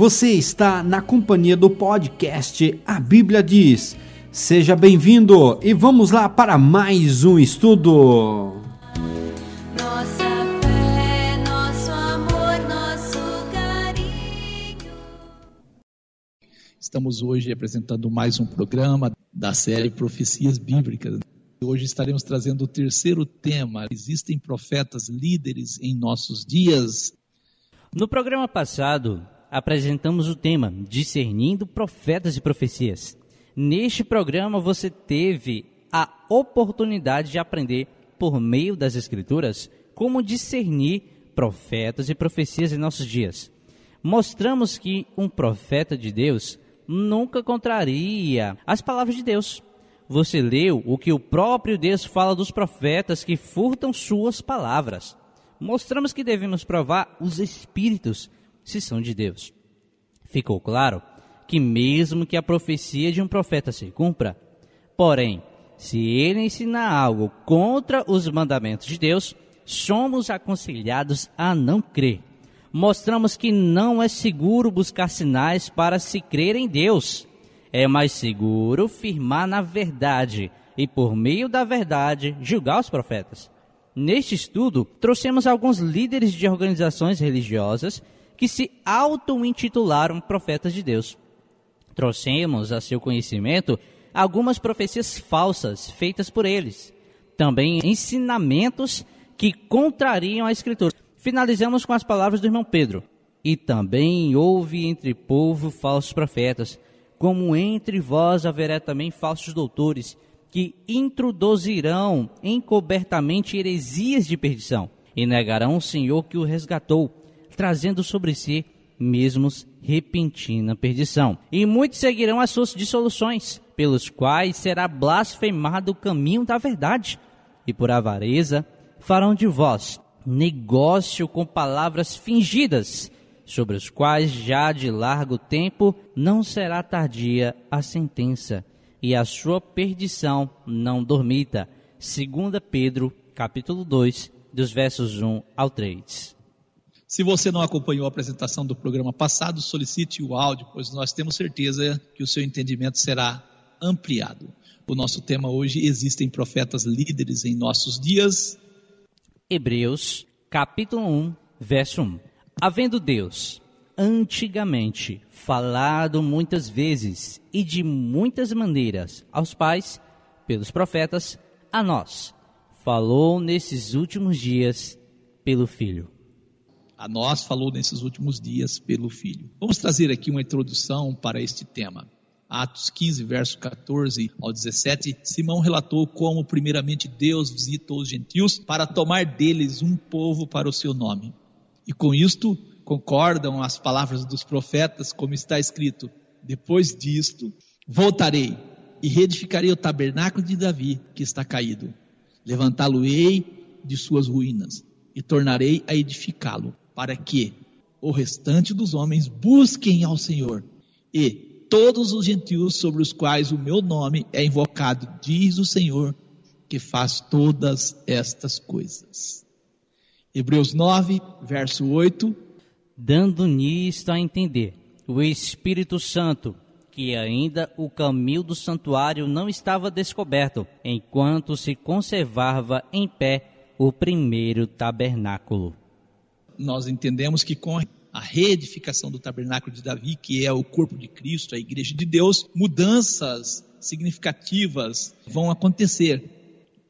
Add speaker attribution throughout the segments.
Speaker 1: Você está na companhia do podcast A Bíblia Diz. Seja bem-vindo e vamos lá para mais um estudo.
Speaker 2: Nossa fé, nosso amor, nosso carinho.
Speaker 3: Estamos hoje apresentando mais um programa da série Profecias Bíblicas. Hoje estaremos trazendo o terceiro tema: Existem profetas líderes em nossos dias?
Speaker 4: No programa passado, apresentamos o tema Discernindo Profetas e Profecias. Neste programa, você teve a oportunidade de aprender, por meio das Escrituras, como discernir profetas e profecias em nossos dias. Mostramos que um profeta de Deus nunca contraria as palavras de Deus. Você leu o que o próprio Deus fala dos profetas que furtam suas palavras. Mostramos que devemos provar os espíritos se são de Deus. Ficou claro que, mesmo que a profecia de um profeta se cumpra, porém, se ele ensinar algo contra os mandamentos de Deus, somos aconselhados a não crer. Mostramos que não é seguro buscar sinais para se crer em Deus. É mais seguro firmar na verdade e, por meio da verdade, julgar os profetas. Neste estudo, trouxemos alguns líderes de organizações religiosas que se auto-intitularam profetas de Deus. Trouxemos a seu conhecimento algumas profecias falsas feitas por eles, também ensinamentos que contrariam a Escritura. Finalizamos com as palavras do irmão Pedro. E também houve entre povo falsos profetas, como entre vós haverá também falsos doutores, que introduzirão encobertamente heresias de perdição, e negarão o Senhor que o resgatou, trazendo sobre si mesmos repentina perdição. E muitos seguirão as suas dissoluções, pelos quais será blasfemado o caminho da verdade, e por avareza farão de vós negócio com palavras fingidas, sobre os quais já de largo tempo não será tardia a sentença, e a sua perdição não dormita. 2 Pedro, capítulo 2, dos versos 1 ao 3.
Speaker 3: Se você não acompanhou a apresentação do programa passado, solicite o áudio, pois nós temos certeza que o seu entendimento será ampliado. O nosso tema hoje: existem profetas líderes em nossos dias.
Speaker 4: Hebreus, capítulo 1, verso 1. Havendo Deus, antigamente, falado muitas vezes e de muitas maneiras aos pais, pelos profetas, a nós, falou nesses últimos dias pelo Filho.
Speaker 3: A nós falou nesses últimos dias pelo Filho. Vamos trazer aqui uma introdução para este tema. Atos 15, verso 14 ao 17, Simão relatou como, primeiramente, Deus visitou os gentios para tomar deles um povo para o seu nome. E com isto concordam as palavras dos profetas, como está escrito: Depois disto, voltarei e reedificarei o tabernáculo de Davi, que está caído. Levantá-lo-ei de suas ruínas e tornarei a edificá-lo, para que o restante dos homens busquem ao Senhor e todos os gentios sobre os quais o meu nome é invocado, diz o Senhor, que faz todas estas coisas. Hebreus 9, verso 8.
Speaker 4: Dando nisto a entender o Espírito Santo, que ainda o caminho do santuário não estava descoberto, enquanto se conservava em pé o primeiro tabernáculo.
Speaker 3: Nós entendemos que com a reedificação do tabernáculo de Davi, que é o corpo de Cristo, a igreja de Deus, mudanças significativas vão acontecer.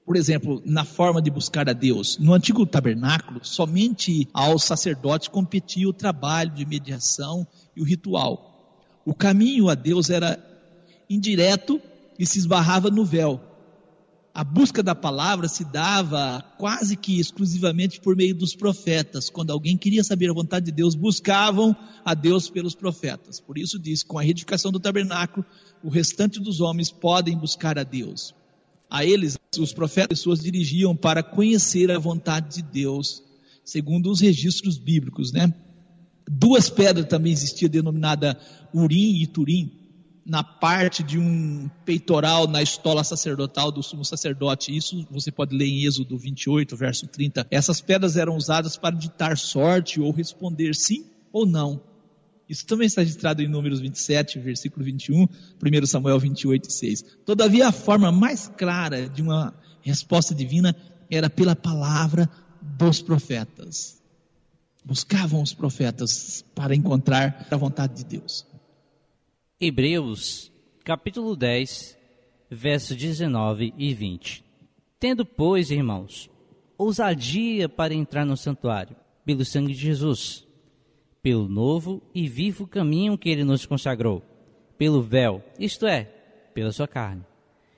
Speaker 3: Por exemplo, na forma de buscar a Deus. No antigo tabernáculo, somente aos sacerdotes competia o trabalho de mediação e o ritual. O caminho a Deus era indireto e se esbarrava no véu a busca da palavra se dava quase que exclusivamente por meio dos profetas. Quando alguém queria saber a vontade de Deus, buscavam a Deus pelos profetas. Por isso diz, com a edificação do tabernáculo, o restante dos homens podem buscar a Deus. A eles, os profetas, pessoas dirigiam para conhecer a vontade de Deus, segundo os registros bíblicos, né? Duas pedras também existiam, denominada Urim e Turim, na parte de um peitoral na estola sacerdotal do sumo sacerdote. Isso você pode ler em Êxodo 28, verso 30. Essas pedras eram usadas para ditar sorte ou responder sim ou não. Isso também está registrado em Números 27, versículo 21, 1 Samuel 28, 6. Todavia, a forma mais clara de uma resposta divina era pela palavra dos profetas. Buscavam os profetas para encontrar a vontade de Deus.
Speaker 4: Hebreus, capítulo 10, versos 19 e 20. Tendo, pois, irmãos, ousadia para entrar no santuário, pelo sangue de Jesus, pelo novo e vivo caminho que ele nos consagrou, pelo véu, isto é, pela sua carne,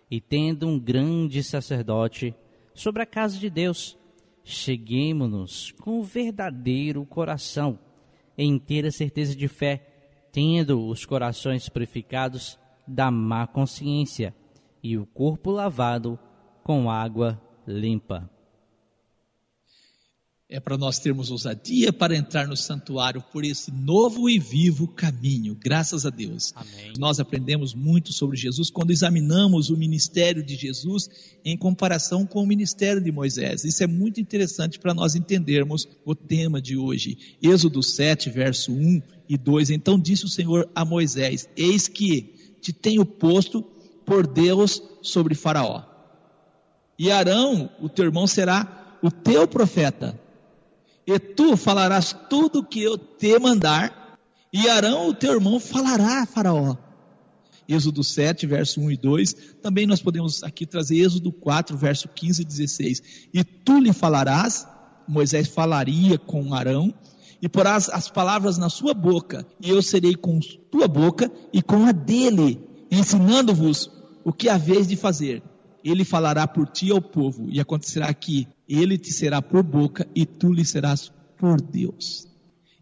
Speaker 4: e tendo um grande sacerdote sobre a casa de Deus, cheguemo-nos com o verdadeiro coração, em inteira certeza de fé, tendo os corações purificados da má consciência e o corpo lavado com água limpa.
Speaker 3: É para nós termos ousadia para entrar no santuário por esse novo e vivo caminho, graças a Deus.
Speaker 4: Amém.
Speaker 3: Nós aprendemos muito sobre Jesus quando examinamos o ministério de Jesus em comparação com o ministério de Moisés. Isso é muito interessante para nós entendermos o tema de hoje. Êxodo 7, verso 1 e 2. Então disse o Senhor a Moisés: Eis que te tenho posto por Deus sobre Faraó. E Arão, o teu irmão, será o teu profeta. E tu falarás tudo o que eu te mandar, e Arão, o teu irmão, falará a Faraó. Êxodo 7, verso 1 e 2. Também nós podemos aqui trazer Êxodo 4, verso 15 e 16. E tu lhe falarás, Moisés falaria com Arão, e porás as palavras na sua boca, e eu serei com tua boca e com a dele, ensinando-vos o que haveis de fazer. Ele falará por ti ao povo, e acontecerá que ele te será por boca e tu lhe serás por Deus.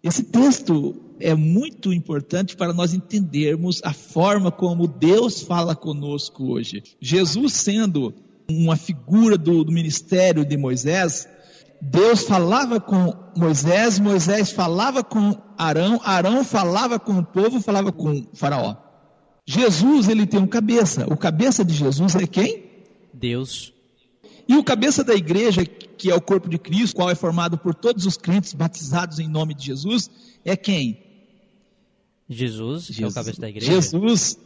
Speaker 3: Esse texto é muito importante para nós entendermos a forma como Deus fala conosco hoje. Jesus sendo uma figura do, do ministério de Moisés, Deus falava com Moisés, Moisés falava com Arão, Arão falava com o povo, falava com faraó. Jesus, ele tem um cabeça. O cabeça de Jesus é quem?
Speaker 4: Deus,
Speaker 3: E o cabeça da igreja, que é o corpo de Cristo, qual é formado por todos os crentes batizados em nome de Jesus, é quem?
Speaker 4: Jesus, é o cabeça da igreja.
Speaker 3: Jesus.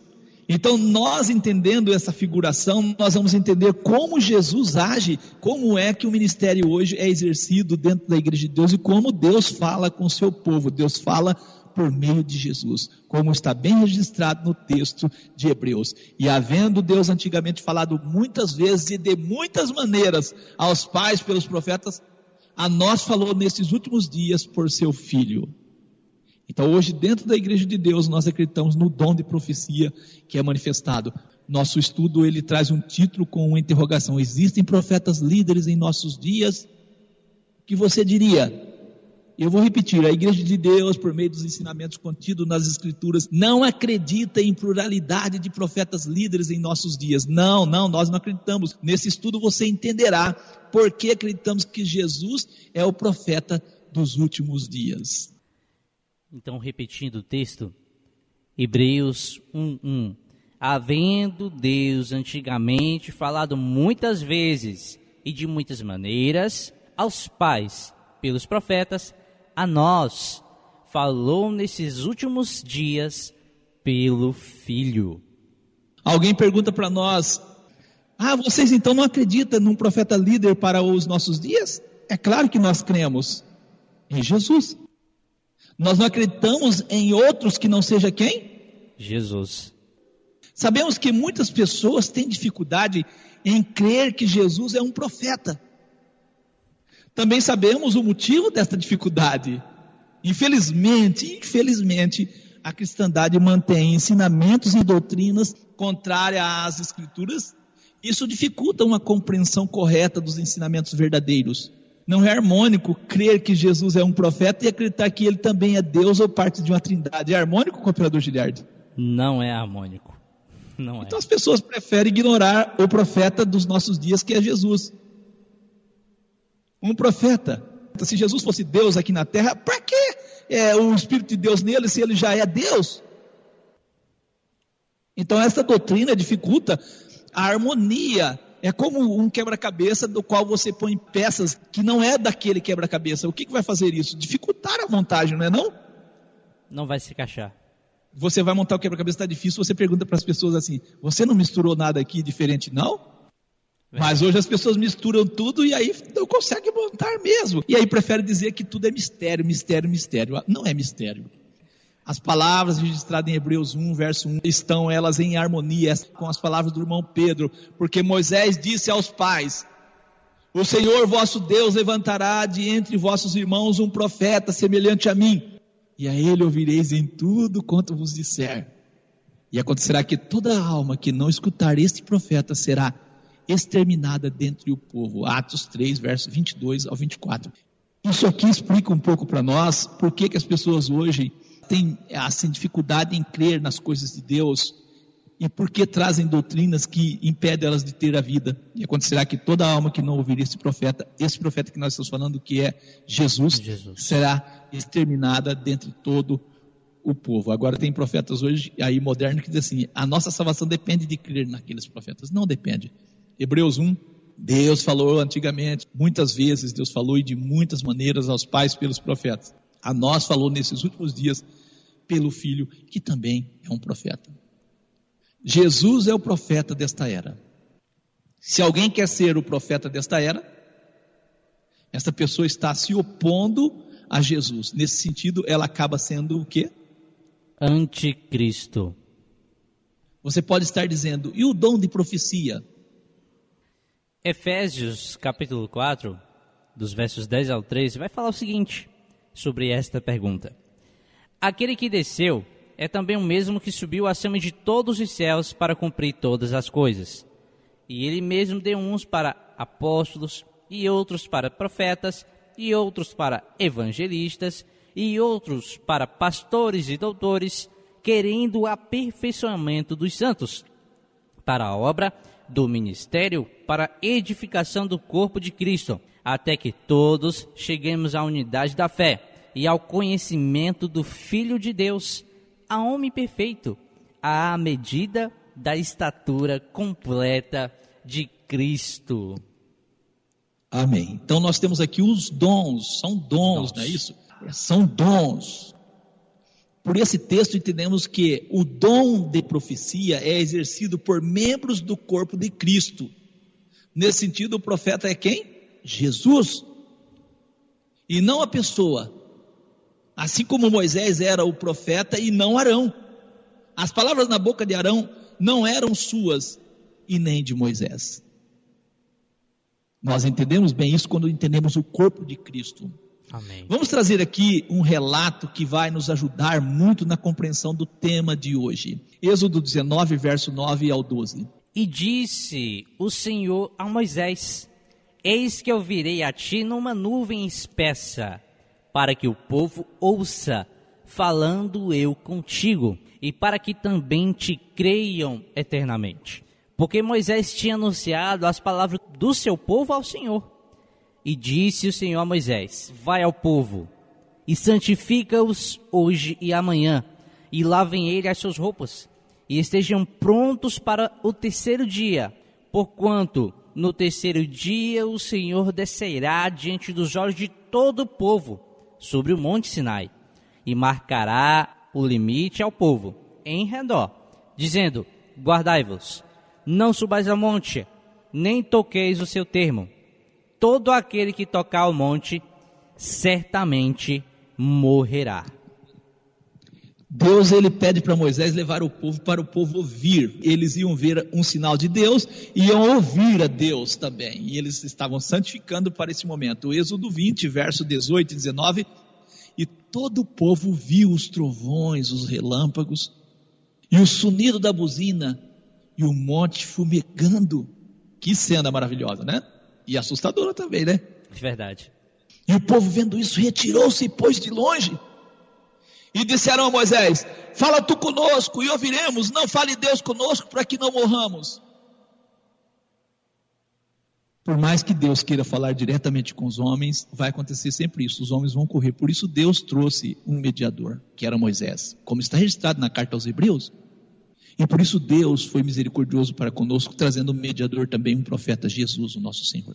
Speaker 3: Então, nós entendendo essa figuração, nós vamos entender como Jesus age, como é que o ministério hoje é exercido dentro da igreja de Deus e como Deus fala com o seu povo. Deus fala por meio de Jesus, como está bem registrado no texto de Hebreus. E havendo Deus antigamente falado muitas vezes e de muitas maneiras aos pais pelos profetas, a nós falou nesses últimos dias por seu filho. Então hoje dentro da igreja de Deus nós acreditamos no dom de profecia que é manifestado. Nosso estudo ele traz um título com uma interrogação: existem profetas líderes em nossos dias? O que você diria? Eu vou repetir, a igreja de Deus, por meio dos ensinamentos contidos nas escrituras, não acredita em pluralidade de profetas líderes em nossos dias. Não, não, nós não acreditamos. Nesse estudo você entenderá por que acreditamos que Jesus é o profeta dos últimos dias.
Speaker 4: Então, repetindo o texto, Hebreus 1:1. Havendo Deus antigamente falado muitas vezes e de muitas maneiras aos pais pelos profetas, a nós falou nesses últimos dias pelo Filho.
Speaker 3: Alguém pergunta para nós: Ah, vocês então não acreditam num profeta líder para os nossos dias? É claro que nós cremos em Jesus. Nós não acreditamos em outros que não seja quem?
Speaker 4: Jesus.
Speaker 3: Sabemos que muitas pessoas têm dificuldade em crer que Jesus é um profeta. Também sabemos o motivo desta dificuldade. Infelizmente, infelizmente, a cristandade mantém ensinamentos e doutrinas contrárias às escrituras. Isso dificulta uma compreensão correta dos ensinamentos verdadeiros. Não é harmônico crer que Jesus é um profeta e acreditar que ele também é Deus ou parte de uma trindade. É harmônico, cooperador Giliardi?
Speaker 4: Não é harmônico. Não é.
Speaker 3: Então as pessoas preferem ignorar o profeta dos nossos dias, que é Jesus. Um profeta. Se Jesus fosse Deus aqui na terra, para que é, o Espírito de Deus nele se ele já é Deus? Então essa doutrina dificulta a harmonia. É como um quebra-cabeça do qual você põe peças que não é daquele quebra-cabeça. O que, que vai fazer isso? Dificultar a montagem, não é não?
Speaker 4: Não vai se encaixar.
Speaker 3: Você vai montar o quebra-cabeça, está difícil, você pergunta para as pessoas assim: você não misturou nada aqui diferente, não? Mas hoje as pessoas misturam tudo e aí não conseguem montar mesmo. E aí prefere dizer que tudo é mistério, mistério, mistério. Não é mistério. As palavras registradas em Hebreus 1, verso 1, estão elas em harmonia com as palavras do irmão Pedro, porque Moisés disse aos pais: O Senhor vosso Deus levantará de entre vossos irmãos um profeta semelhante a mim, e a ele ouvireis em tudo quanto vos disser. E acontecerá que toda alma que não escutar este profeta será exterminada dentre o povo. Atos 3, verso 22 ao 24. Isso aqui explica um pouco para nós por que, que as pessoas hoje têm assim, dificuldade em crer nas coisas de Deus e por que trazem doutrinas que impedem elas de ter a vida. E acontecerá que toda alma que não ouvir esse profeta, esse profeta que nós estamos falando, que é Jesus,
Speaker 4: Jesus.
Speaker 3: será exterminada dentre todo o povo. Agora tem profetas hoje aí modernos que dizem assim: a nossa salvação depende de crer naqueles profetas. Não depende. Hebreus 1, Deus falou antigamente, muitas vezes Deus falou e de muitas maneiras aos pais pelos profetas. A nós falou nesses últimos dias pelo Filho, que também é um profeta. Jesus é o profeta desta era. Se alguém quer ser o profeta desta era, esta pessoa está se opondo a Jesus. Nesse sentido, ela acaba sendo o quê?
Speaker 4: Anticristo.
Speaker 3: Você pode estar dizendo, e o dom de profecia?
Speaker 4: Efésios capítulo 4, dos versos 10 ao 13, vai falar o seguinte sobre esta pergunta. Aquele que desceu é também o mesmo que subiu acima de todos os céus para cumprir todas as coisas. E ele mesmo deu uns para apóstolos, e outros para profetas, e outros para evangelistas, e outros para pastores e doutores, querendo o aperfeiçoamento dos santos, para a obra do ministério, para a edificação do corpo de Cristo, até que todos cheguemos à unidade da fé e ao conhecimento do Filho de Deus, a homem perfeito, à medida da estatura completa de Cristo.
Speaker 3: Amém. Então nós temos aqui os dons, são dons,
Speaker 4: Dons.
Speaker 3: não é isso? São dons. Por esse texto entendemos que o dom de profecia é exercido por membros do corpo de Cristo. Nesse sentido, o profeta é quem? Jesus. E não a pessoa. Assim como Moisés era o profeta e não Arão. As palavras na boca de Arão não eram suas e nem de Moisés. Nós entendemos bem isso quando entendemos o corpo de Cristo.
Speaker 4: Amém.
Speaker 3: Vamos trazer aqui um relato que vai nos ajudar muito na compreensão do tema de hoje. Êxodo 19, verso 9 ao 12.
Speaker 4: E disse o Senhor a Moisés: Eis que eu virei a ti numa nuvem espessa, para que o povo ouça, falando eu contigo, e para que também te creiam eternamente. Porque Moisés tinha anunciado as palavras do seu povo ao Senhor. E disse o Senhor a Moisés: Vai ao povo e santifica-os hoje e amanhã, e lavem ele as suas roupas, e estejam prontos para o terceiro dia, porquanto no terceiro dia o Senhor descerá diante dos olhos de todo o povo sobre o monte Sinai, e marcará o limite ao povo em redor, dizendo: Guardai-vos, não subais ao monte, nem toqueis o seu termo. Todo aquele que tocar ao monte certamente morrerá.
Speaker 3: Deus ele pede para Moisés levar o povo para o povo ouvir. Eles iam ver um sinal de Deus e iam ouvir a Deus também. E eles estavam santificando para esse momento. O Êxodo 20, verso 18 e 19. E todo o povo viu os trovões, os relâmpagos, e o sonido da buzina, e o monte fumegando. Que cena maravilhosa, né? E assustadora também, né?
Speaker 4: De verdade.
Speaker 3: E o povo vendo isso retirou-se e pôs de longe. E disseram a Moisés: Fala tu conosco e ouviremos, não fale Deus conosco para que não morramos. Por mais que Deus queira falar diretamente com os homens, vai acontecer sempre isso, os homens vão correr. Por isso Deus trouxe um mediador, que era Moisés, como está registrado na carta aos Hebreus. E por isso Deus foi misericordioso para conosco, trazendo um mediador também, um profeta, Jesus, o nosso Senhor.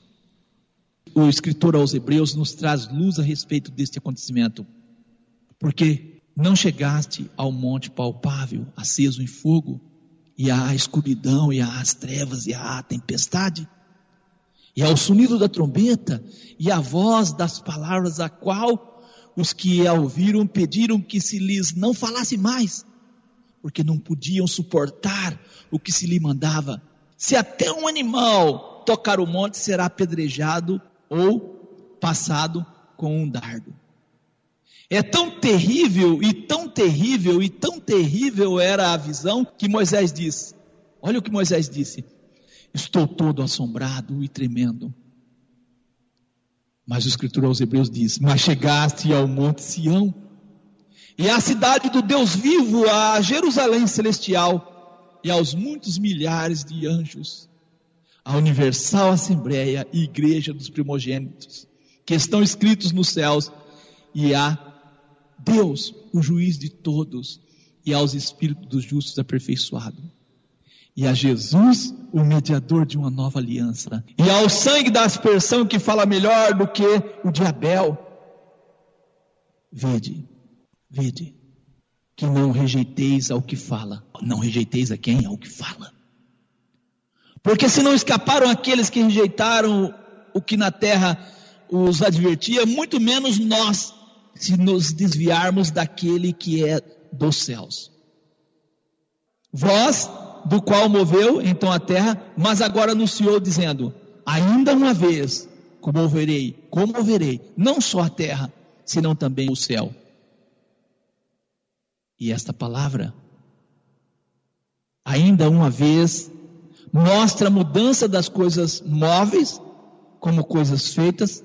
Speaker 3: O escritor aos Hebreus nos traz luz a respeito deste acontecimento, porque Não chegaste ao monte palpável, aceso em fogo, e à escuridão, e às trevas, e à tempestade, e ao sonido da trombeta, e à voz das palavras, a qual os que a ouviram pediram que se lhes não falasse mais, porque não podiam suportar o que se lhe mandava. Se até um animal tocar o monte, será apedrejado ou passado com um dardo. É tão terrível e tão terrível e tão terrível era a visão que Moisés diz. Olha o que Moisés disse: Estou todo assombrado e tremendo. Mas o escritor aos Hebreus diz: Mas chegaste ao Monte Sião e à cidade do Deus vivo, a Jerusalém celestial e aos muitos milhares de anjos, a universal assembleia e igreja dos primogênitos, que estão escritos nos céus, e a Deus, o juiz de todos, e aos espíritos dos justos aperfeiçoado. E a Jesus, o mediador de uma nova aliança. E ao sangue da aspersão que fala melhor do que o de Abel. Vede, vede, que não rejeiteis ao que fala. Não rejeiteis a quem? Ao que fala. Porque se não escaparam aqueles que rejeitaram o que na terra os advertia, muito menos nós, se nos desviarmos daquele que é dos céus. Vós, do qual moveu então a terra, mas agora anunciou dizendo: ainda uma vez comoverei, comoverei, não só a terra, senão também o céu. E esta palavra, ainda uma vez, mostra a mudança das coisas móveis, como coisas feitas,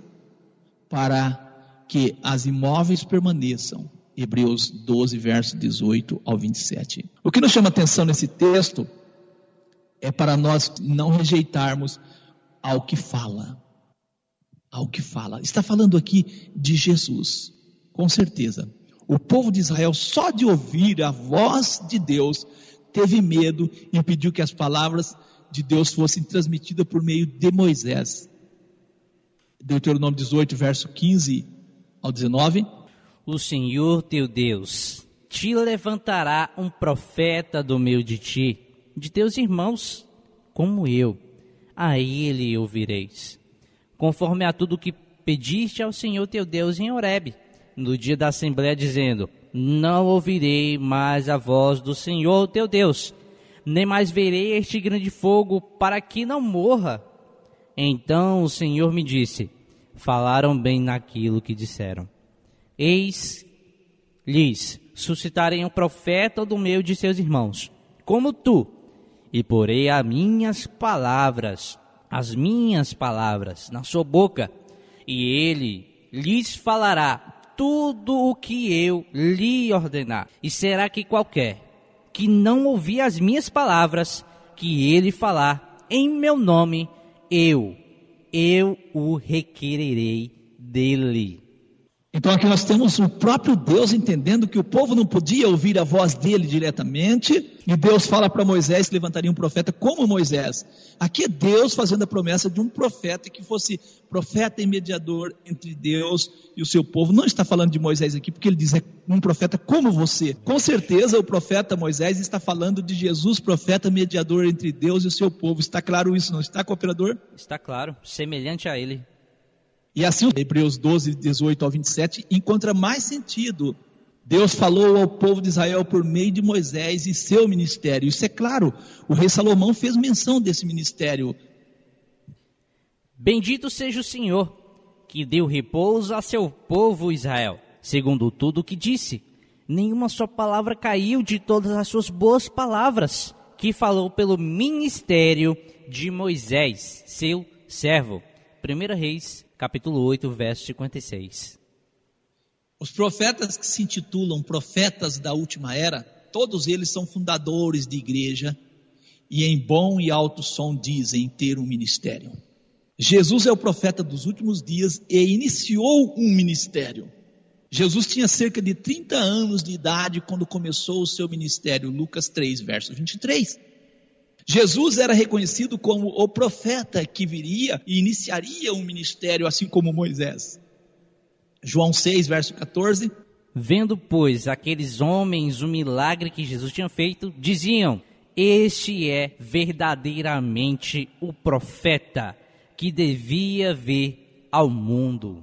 Speaker 3: para que as imóveis permaneçam. Hebreus 12, verso 18 ao 27. O que nos chama atenção nesse texto é para nós não rejeitarmos ao que fala. Ao que fala. Está falando aqui de Jesus, com certeza. O povo de Israel, só de ouvir a voz de Deus, teve medo e pediu que as palavras de Deus fossem transmitidas por meio de Moisés. Deuteronômio 18, verso 15 ao 19.
Speaker 4: O Senhor teu Deus te levantará um profeta do meio de ti, de teus irmãos, como eu. A ele ouvireis, conforme a tudo que pediste ao Senhor teu Deus em Horebe, no dia da assembléia, dizendo: Não ouvirei mais a voz do Senhor teu Deus, nem mais verei este grande fogo, para que não morra. Então o Senhor me disse: Falaram bem naquilo que disseram. Eis lhes suscitarei um profeta do meio de seus irmãos, como tu, e porei as minhas palavras, as minhas palavras, na sua boca, e ele lhes falará tudo o que eu lhe ordenar. E será que qualquer que não ouvir as minhas palavras, que ele falar em meu nome, eu, eu o requererei dele.
Speaker 3: Então aqui nós temos o próprio Deus entendendo que o povo não podia ouvir a voz dele diretamente, e Deus fala para Moisés que levantaria um profeta como Moisés. Aqui é Deus fazendo a promessa de um profeta que fosse profeta e mediador entre Deus e o seu povo. Não está falando de Moisés aqui, porque ele diz é um profeta como você. Com certeza o profeta Moisés está falando de Jesus, profeta mediador entre Deus e o seu povo. Está claro isso, não está, cooperador?
Speaker 4: Está claro, semelhante a ele.
Speaker 3: E assim, Hebreus 12, 18 ao 27, encontra mais sentido. Deus falou ao povo de Israel por meio de Moisés e seu ministério. Isso é claro, o rei Salomão fez menção desse ministério.
Speaker 4: Bendito seja o Senhor, que deu repouso a seu povo Israel, segundo tudo o que disse. Nenhuma só palavra caiu de todas as suas boas palavras, que falou pelo ministério de Moisés, seu servo. 1 Reis, capítulo 8, verso 56.
Speaker 3: Os profetas que se intitulam profetas da última era, todos eles são fundadores de igreja e em bom e alto som dizem ter um ministério. Jesus é o profeta dos últimos dias e iniciou um ministério. Jesus tinha cerca de 30 anos de idade quando começou o seu ministério, Lucas 3, verso 23. Jesus era reconhecido como o profeta que viria e iniciaria um ministério assim como Moisés. João 6, verso 14,
Speaker 4: Vendo, pois, aqueles homens o milagre que Jesus tinha feito, diziam: Este é verdadeiramente o profeta que devia vir ao mundo.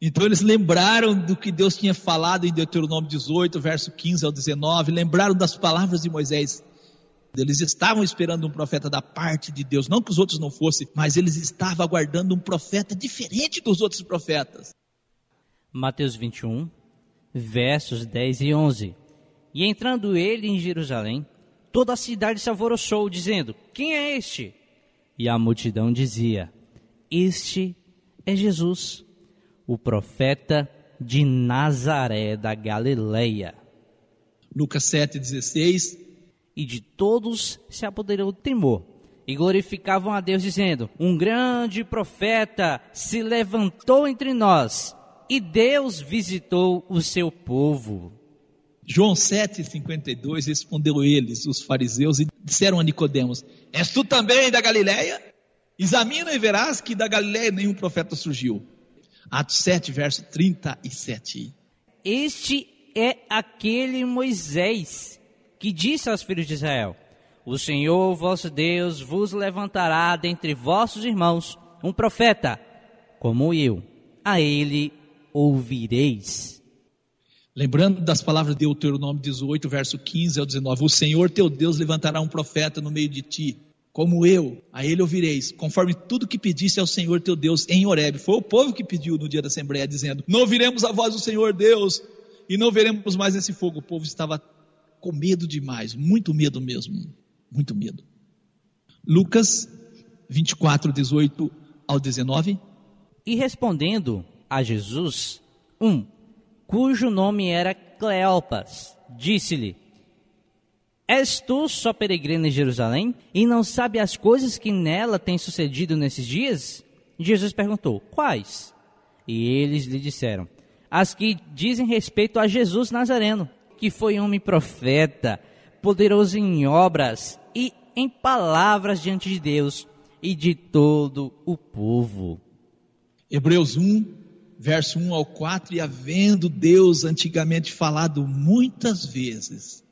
Speaker 3: Então eles lembraram do que Deus tinha falado em Deuteronômio 18, verso 15 ao 19, lembraram das palavras de Moisés. Eles estavam esperando um profeta da parte de Deus, não que os outros não fossem, mas eles estavam aguardando um profeta diferente dos outros profetas.
Speaker 4: Mateus 21, versos 10 e 11. E entrando ele em Jerusalém, toda a cidade se alvoroçou, dizendo: Quem é este? E a multidão dizia: Este é Jesus, o profeta de Nazaré da Galileia.
Speaker 3: Lucas 7,16.
Speaker 4: E de todos se apoderou o temor, e glorificavam a Deus, dizendo: Um grande profeta se levantou entre nós, e Deus visitou o seu povo.
Speaker 3: João 7,52 respondeu eles, os fariseus, e disseram a Nicodemos: És tu também da Galileia? Examina e verás que da Galileia nenhum profeta surgiu. Atos 7, verso 37.
Speaker 4: Este é aquele Moisés que disse aos filhos de Israel: O Senhor vosso Deus vos levantará dentre vossos irmãos um profeta, como eu. A ele ouvireis.
Speaker 3: Lembrando das palavras de Deuteronômio 18, verso 15 ao 19: O Senhor teu Deus levantará um profeta no meio de ti, como eu, a ele ouvireis, conforme tudo que pediste ao Senhor teu Deus em Horeb. Foi o povo que pediu no dia da Assembleia, dizendo: Não ouviremos a voz do Senhor Deus e não veremos mais esse fogo. O povo estava com medo demais, muito medo mesmo, muito medo. Lucas 24, 18 ao 19.
Speaker 4: E respondendo a Jesus, um, cujo nome era Cleopas, disse-lhe: És tu só peregrino em Jerusalém e não sabe as coisas que nela têm sucedido nesses dias? Jesus perguntou: Quais? E eles lhe disseram: As que dizem respeito a Jesus Nazareno, que foi homem profeta, poderoso em obras e em palavras diante de Deus e de todo o povo.
Speaker 3: Hebreus 1, verso 1 ao 4, e havendo Deus antigamente falado muitas vezes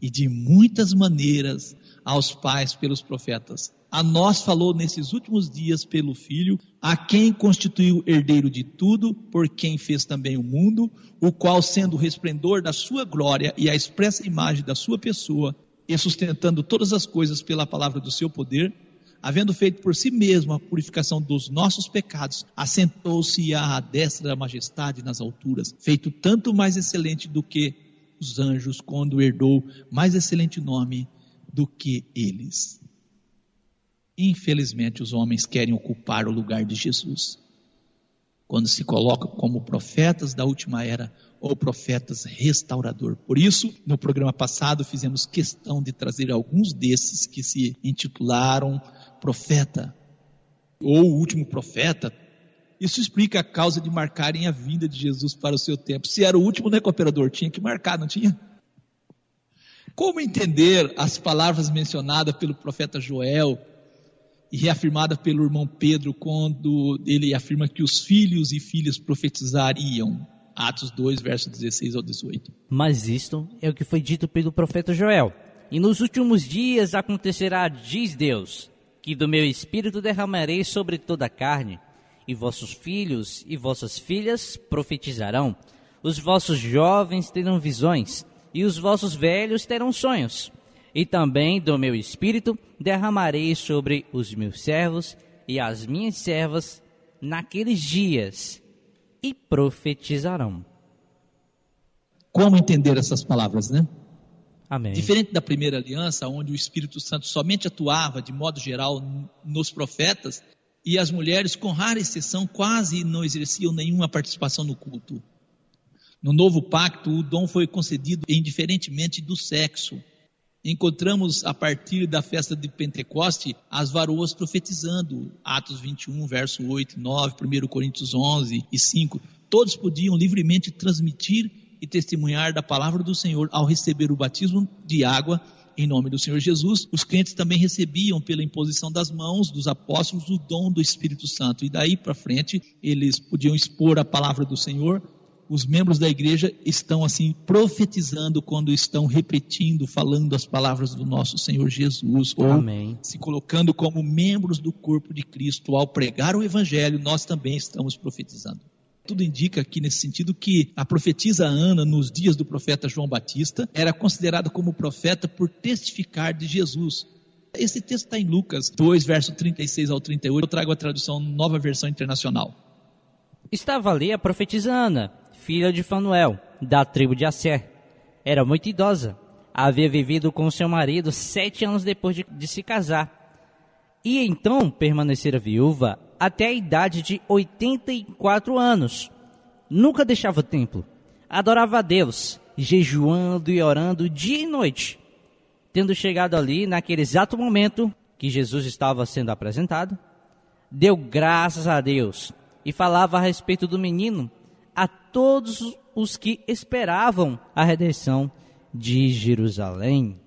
Speaker 3: e de muitas maneiras aos pais pelos profetas, a nós falou nesses últimos dias pelo Filho, a quem constituiu herdeiro de tudo, por quem fez também o mundo, o qual, sendo o resplendor da sua glória e a expressa imagem da sua pessoa, e sustentando todas as coisas pela palavra do seu poder, havendo feito por si mesmo a purificação dos nossos pecados, assentou-se à destra da majestade nas alturas, feito tanto mais excelente do que os anjos, quando herdou mais excelente nome do que eles. Infelizmente, os homens querem ocupar o lugar de Jesus. Quando se colocam como profetas da última era ou profetas restaurador. Por isso, no programa passado, fizemos questão de trazer alguns desses que se intitularam profeta ou último profeta. Isso explica a causa de marcarem a vinda de Jesus para o seu tempo. Se era o último, né, cooperador? Tinha que marcar, não tinha? Como entender as palavras mencionadas pelo profeta Joel e reafirmada pelo irmão Pedro quando ele afirma que os filhos e filhas profetizariam? Atos 2, versos 16 ao 18.
Speaker 4: Mas isto é o que foi dito pelo profeta Joel. E nos últimos dias acontecerá, diz Deus, que do meu espírito derramarei sobre toda a carne, e vossos filhos e vossas filhas profetizarão, os vossos jovens terão visões, e os vossos velhos terão sonhos. E também do meu espírito derramarei sobre os meus servos e as minhas servas naqueles dias, e profetizarão.
Speaker 3: Como entender essas palavras, né?
Speaker 4: Amém.
Speaker 3: Diferente da primeira aliança, onde o Espírito Santo somente atuava de modo geral nos profetas, e as mulheres, com rara exceção, quase não exerciam nenhuma participação no culto. No novo pacto, o dom foi concedido indiferentemente do sexo. Encontramos a partir da festa de Pentecoste as varoas profetizando, Atos 21, verso 8 e 9, 1 Coríntios 11 e 5. Todos podiam livremente transmitir e testemunhar da palavra do Senhor ao receber o batismo de água em nome do Senhor Jesus. Os crentes também recebiam pela imposição das mãos dos apóstolos o dom do Espírito Santo. E daí para frente eles podiam expor a palavra do Senhor os membros da igreja estão assim profetizando quando estão repetindo, falando as palavras do nosso Senhor Jesus, ou
Speaker 4: Amém.
Speaker 3: se colocando como membros do corpo de Cristo ao pregar o evangelho, nós também estamos profetizando. Tudo indica aqui nesse sentido que a profetisa Ana, nos dias do profeta João Batista, era considerada como profeta por testificar de Jesus. Esse texto está em Lucas 2, verso 36 ao 38. Eu trago a tradução nova versão internacional.
Speaker 4: Estava ali a profetisa Ana, filha de Fanuel, da tribo de Asser. Era muito idosa. Havia vivido com seu marido sete anos depois de, de se casar. E então permanecera viúva até a idade de 84 anos. Nunca deixava o templo. Adorava a Deus, jejuando e orando dia e noite. Tendo chegado ali, naquele exato momento que Jesus estava sendo apresentado, deu graças a Deus e falava a respeito do menino todos os que esperavam a redenção de Jerusalém.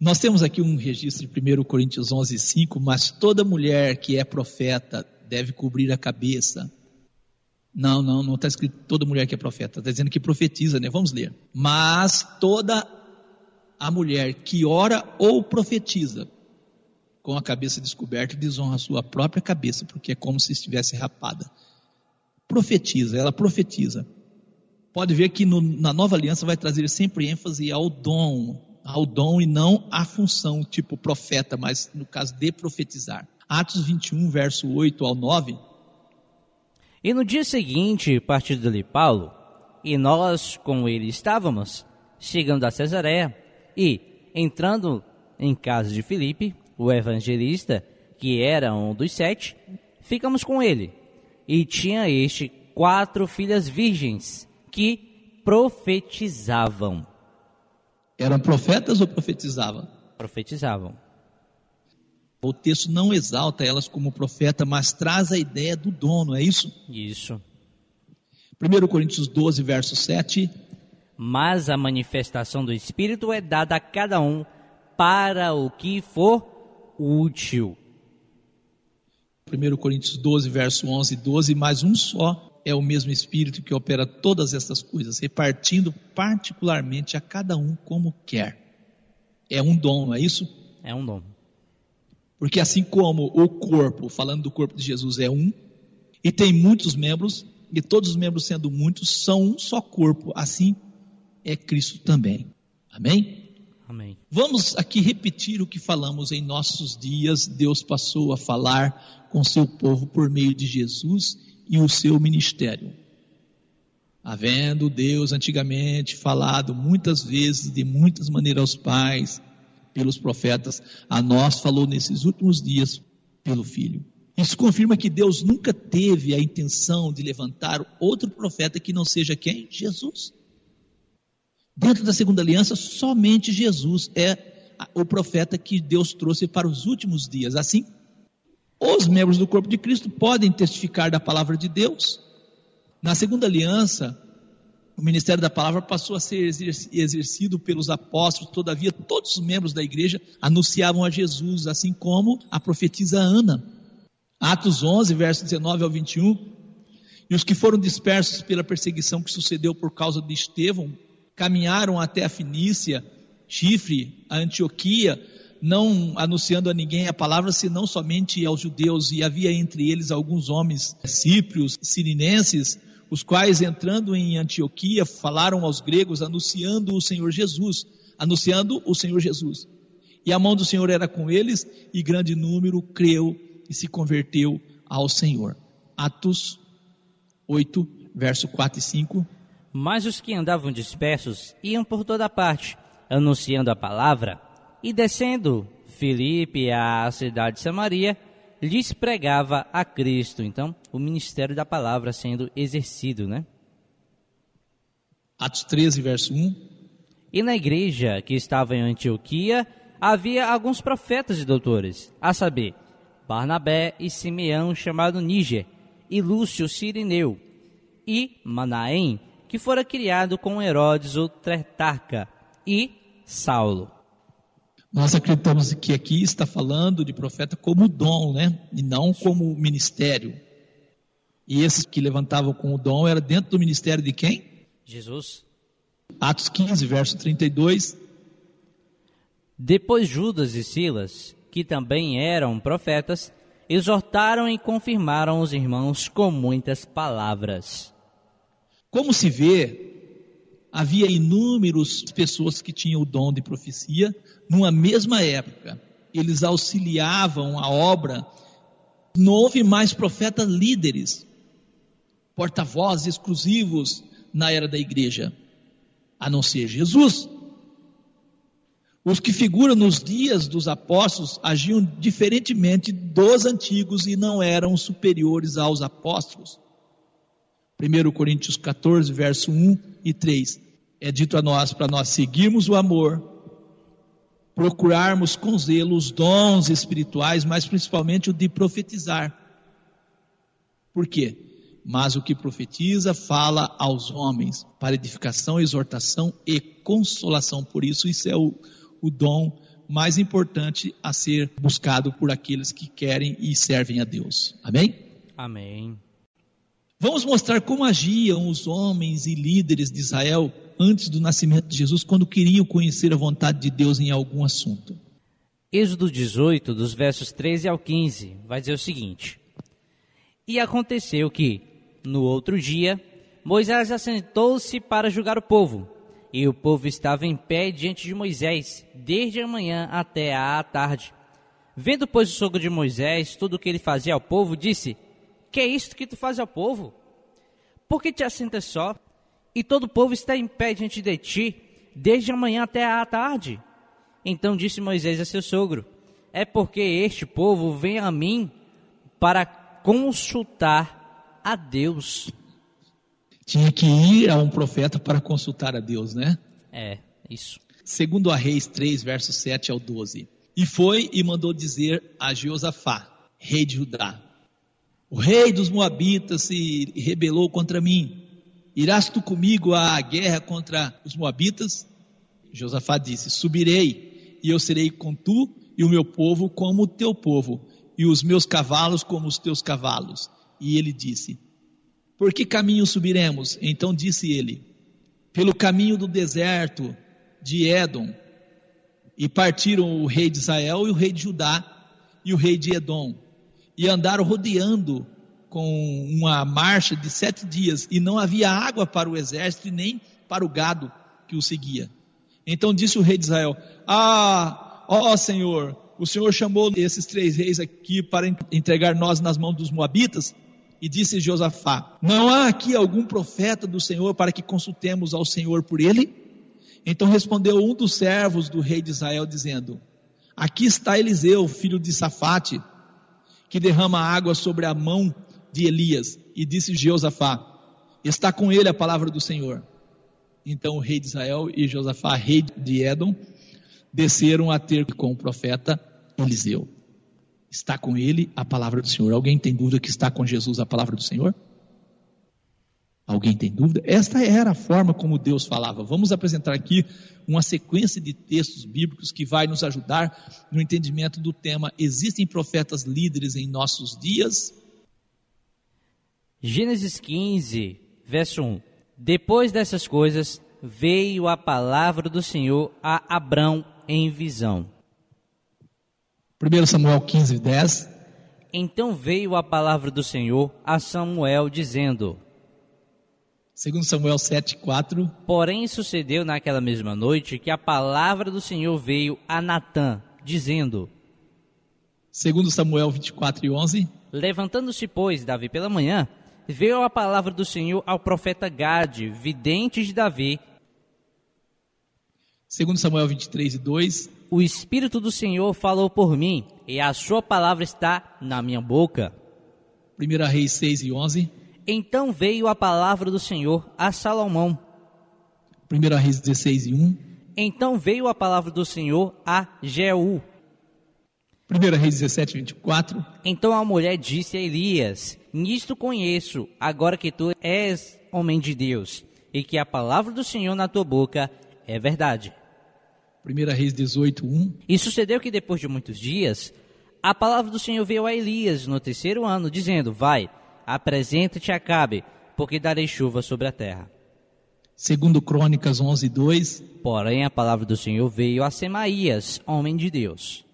Speaker 3: Nós temos aqui um registro de 1 Coríntios 11, 5, mas toda mulher que é profeta deve cobrir a cabeça. Não, não, não está escrito toda mulher que é profeta, está dizendo que profetiza, né? Vamos ler. Mas toda a mulher que ora ou profetiza com a cabeça descoberta desonra a sua própria cabeça, porque é como se estivesse rapada. Profetiza, ela profetiza. Pode ver que no, na nova aliança vai trazer sempre ênfase ao dom, ao dom e não à função, tipo profeta, mas no caso de profetizar. Atos 21, verso 8 ao 9.
Speaker 4: E no dia seguinte, partiu dali Paulo, e nós com ele estávamos, chegando a Cesareia, e, entrando em casa de Filipe, o evangelista, que era um dos sete, ficamos com ele. E tinha este quatro filhas virgens, que profetizavam.
Speaker 3: Eram profetas ou profetizavam?
Speaker 4: Profetizavam.
Speaker 3: O texto não exalta elas como profeta, mas traz a ideia do dono, é isso?
Speaker 4: Isso.
Speaker 3: 1 Coríntios 12, verso 7.
Speaker 4: Mas a manifestação do Espírito é dada a cada um para o que for útil.
Speaker 3: 1 Coríntios 12, verso 11 e 12. Mas um só é o mesmo Espírito que opera todas essas coisas, repartindo particularmente a cada um como quer. É um dom, não é isso?
Speaker 4: É um dom.
Speaker 3: Porque assim como o corpo, falando do corpo de Jesus, é um, e tem muitos membros, e todos os membros sendo muitos, são um só corpo, assim é Cristo também. Amém?
Speaker 4: Amém.
Speaker 3: Vamos aqui repetir o que falamos em nossos dias. Deus passou a falar com seu povo por meio de Jesus e o seu ministério. Havendo Deus antigamente falado muitas vezes, de muitas maneiras aos pais, pelos profetas, a nós falou nesses últimos dias pelo Filho. Isso confirma que Deus nunca teve a intenção de levantar outro profeta que não seja quem? Jesus. Dentro da segunda aliança, somente Jesus é o profeta que Deus trouxe para os últimos dias. Assim, os membros do corpo de Cristo podem testificar da palavra de Deus. Na segunda aliança, o ministério da palavra passou a ser exercido pelos apóstolos, todavia, todos os membros da igreja anunciavam a Jesus, assim como a profetisa Ana. Atos 11, versos 19 ao 21. E os que foram dispersos pela perseguição que sucedeu por causa de Estevão, caminharam até a Finícia, Chifre, a Antioquia, não anunciando a ninguém a palavra, senão somente aos judeus, e havia entre eles alguns homens síprios, sirinenses, os quais, entrando em Antioquia, falaram aos gregos, anunciando o Senhor Jesus, anunciando o Senhor Jesus. E a mão do Senhor era com eles, e grande número creu e se converteu ao Senhor. Atos 8, verso 4 e 5.
Speaker 4: Mas os que andavam dispersos iam por toda parte, anunciando a palavra, e descendo Filipe à cidade de Samaria, lhes pregava a Cristo. Então, o ministério da palavra sendo exercido, né?
Speaker 3: Atos 13, verso 1.
Speaker 4: E na igreja que estava em Antioquia, havia alguns profetas e doutores, a saber, Barnabé e Simeão, chamado Níger, e Lúcio Sirineu, e Manaém, que fora criado com Herodes o Tretarca, e Saulo.
Speaker 3: Nós acreditamos que aqui está falando de profeta como dom, né? E não como ministério. E esses que levantavam com o dom era dentro do ministério de quem?
Speaker 4: Jesus.
Speaker 3: Atos 15, verso 32.
Speaker 4: Depois Judas e Silas, que também eram profetas, exortaram e confirmaram os irmãos com muitas palavras.
Speaker 3: Como se vê, havia inúmeras pessoas que tinham o dom de profecia numa mesma época. Eles auxiliavam a obra. Não houve mais profetas líderes, porta-vozes exclusivos na era da igreja, a não ser Jesus. Os que figuram nos dias dos apóstolos agiam diferentemente dos antigos e não eram superiores aos apóstolos. 1 Coríntios 14, verso 1 e 3. É dito a nós para nós seguirmos o amor, procurarmos com zelo os dons espirituais, mas principalmente o de profetizar. Por quê? Mas o que profetiza fala aos homens para edificação, exortação e consolação. Por isso, isso é o, o dom mais importante a ser buscado por aqueles que querem e servem a Deus. Amém?
Speaker 4: Amém.
Speaker 3: Vamos mostrar como agiam os homens e líderes de Israel antes do nascimento de Jesus, quando queriam conhecer a vontade de Deus em algum assunto.
Speaker 4: Êxodo 18, dos versos 13 ao 15, vai dizer o seguinte: E aconteceu que, no outro dia, Moisés assentou-se para julgar o povo. E o povo estava em pé diante de Moisés, desde a manhã até a tarde. Vendo, pois, o sogro de Moisés tudo o que ele fazia ao povo, disse: Que é isto que tu fazes ao povo? Por que te assentas só? E todo o povo está em pé diante de ti, desde a manhã até a tarde. Então disse Moisés a seu sogro: É porque este povo vem a mim para consultar a Deus.
Speaker 3: Tinha que ir a um profeta para consultar a Deus, né?
Speaker 4: É, isso.
Speaker 3: Segundo a Reis 3, versos 7 ao 12. E foi e mandou dizer a Jeosafá, rei de Judá: O rei dos Moabitas se rebelou contra mim. Irás tu comigo à guerra contra os Moabitas? Josafá disse: Subirei, e eu serei com tu e o meu povo como o teu povo, e os meus cavalos como os teus cavalos. E ele disse: Por que caminho subiremos? Então disse ele: Pelo caminho do deserto de Édom. E partiram o rei de Israel e o rei de Judá e o rei de Edom. E andaram rodeando com uma marcha de sete dias, e não havia água para o exército e nem para o gado que o seguia. Então disse o rei de Israel: Ah, ó Senhor, o Senhor chamou esses três reis aqui para entregar nós nas mãos dos moabitas? E disse Josafá: Não há aqui algum profeta do Senhor para que consultemos ao Senhor por ele? Então respondeu um dos servos do rei de Israel, dizendo: Aqui está Eliseu, filho de Safate, que derrama água sobre a mão de Elias. E disse Josafá: Está com ele a palavra do Senhor. Então o rei de Israel e Josafá, rei de Edom, desceram a ter com o profeta Eliseu. Está com ele a palavra do Senhor. Alguém tem dúvida que está com Jesus a palavra do Senhor? Alguém tem dúvida? Esta era a forma como Deus falava. Vamos apresentar aqui uma sequência de textos bíblicos que vai nos ajudar no entendimento do tema: existem profetas líderes em nossos dias?
Speaker 4: Gênesis 15, verso 1. Depois dessas coisas, veio a palavra do Senhor a Abrão em visão.
Speaker 3: 1 Samuel 15, 10.
Speaker 4: Então veio a palavra do Senhor a Samuel, dizendo:
Speaker 3: 2 Samuel 7, 4.
Speaker 4: Porém sucedeu naquela mesma noite que a palavra do Senhor veio a Natã, dizendo:
Speaker 3: 2 Samuel 24 e 11.
Speaker 4: Levantando-se, pois, Davi pela manhã, veio a palavra do Senhor ao profeta Gade, vidente de Davi.
Speaker 3: 2 Samuel 23 e 2.
Speaker 4: O Espírito do Senhor falou por mim, e a sua palavra está na minha boca.
Speaker 3: 1 Reis 6 e 11.
Speaker 4: Então veio a palavra do Senhor a Salomão.
Speaker 3: 1 Reis 16 e 1.
Speaker 4: Então veio a palavra do Senhor a Jeú.
Speaker 3: 1 Reis 17, 24.
Speaker 4: Então a mulher disse a Elias: Nisto conheço, agora que tu és homem de Deus, e que a palavra do Senhor na tua boca é verdade.
Speaker 3: 1 Reis 18, 1.
Speaker 4: E sucedeu que depois de muitos dias, a palavra do Senhor veio a Elias no terceiro ano, dizendo: Vai, apresenta-te a Acabe, porque darei chuva sobre a terra.
Speaker 3: Segundo Crônicas 11, 2.
Speaker 4: Porém, a palavra do Senhor veio a Semaías, homem de Deus.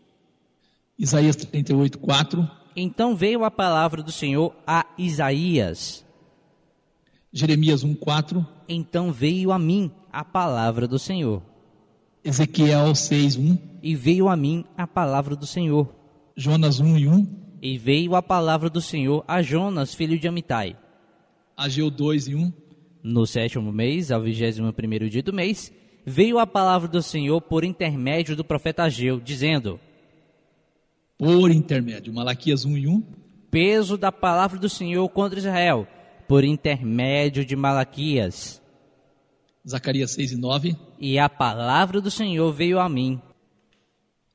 Speaker 3: Isaías 38, 4.
Speaker 4: Então veio a palavra do Senhor a Isaías.
Speaker 3: Jeremias 1, 4.
Speaker 4: Então veio a mim a palavra do Senhor.
Speaker 3: Ezequiel 6, 1.
Speaker 4: E veio a mim a palavra do Senhor.
Speaker 3: Jonas 1 e 1.
Speaker 4: E veio a palavra do Senhor a Jonas, filho de Amitai.
Speaker 3: Ageu 2 e 1.
Speaker 4: No sétimo mês, ao vigésimo primeiro dia do mês, veio a palavra do Senhor por intermédio do profeta Ageu, dizendo:
Speaker 3: Por intermédio. Malaquias 1 e 1.
Speaker 4: Peso da palavra do Senhor contra Israel, por intermédio de Malaquias.
Speaker 3: Zacarias 6 e 9.
Speaker 4: E a palavra do Senhor veio a mim.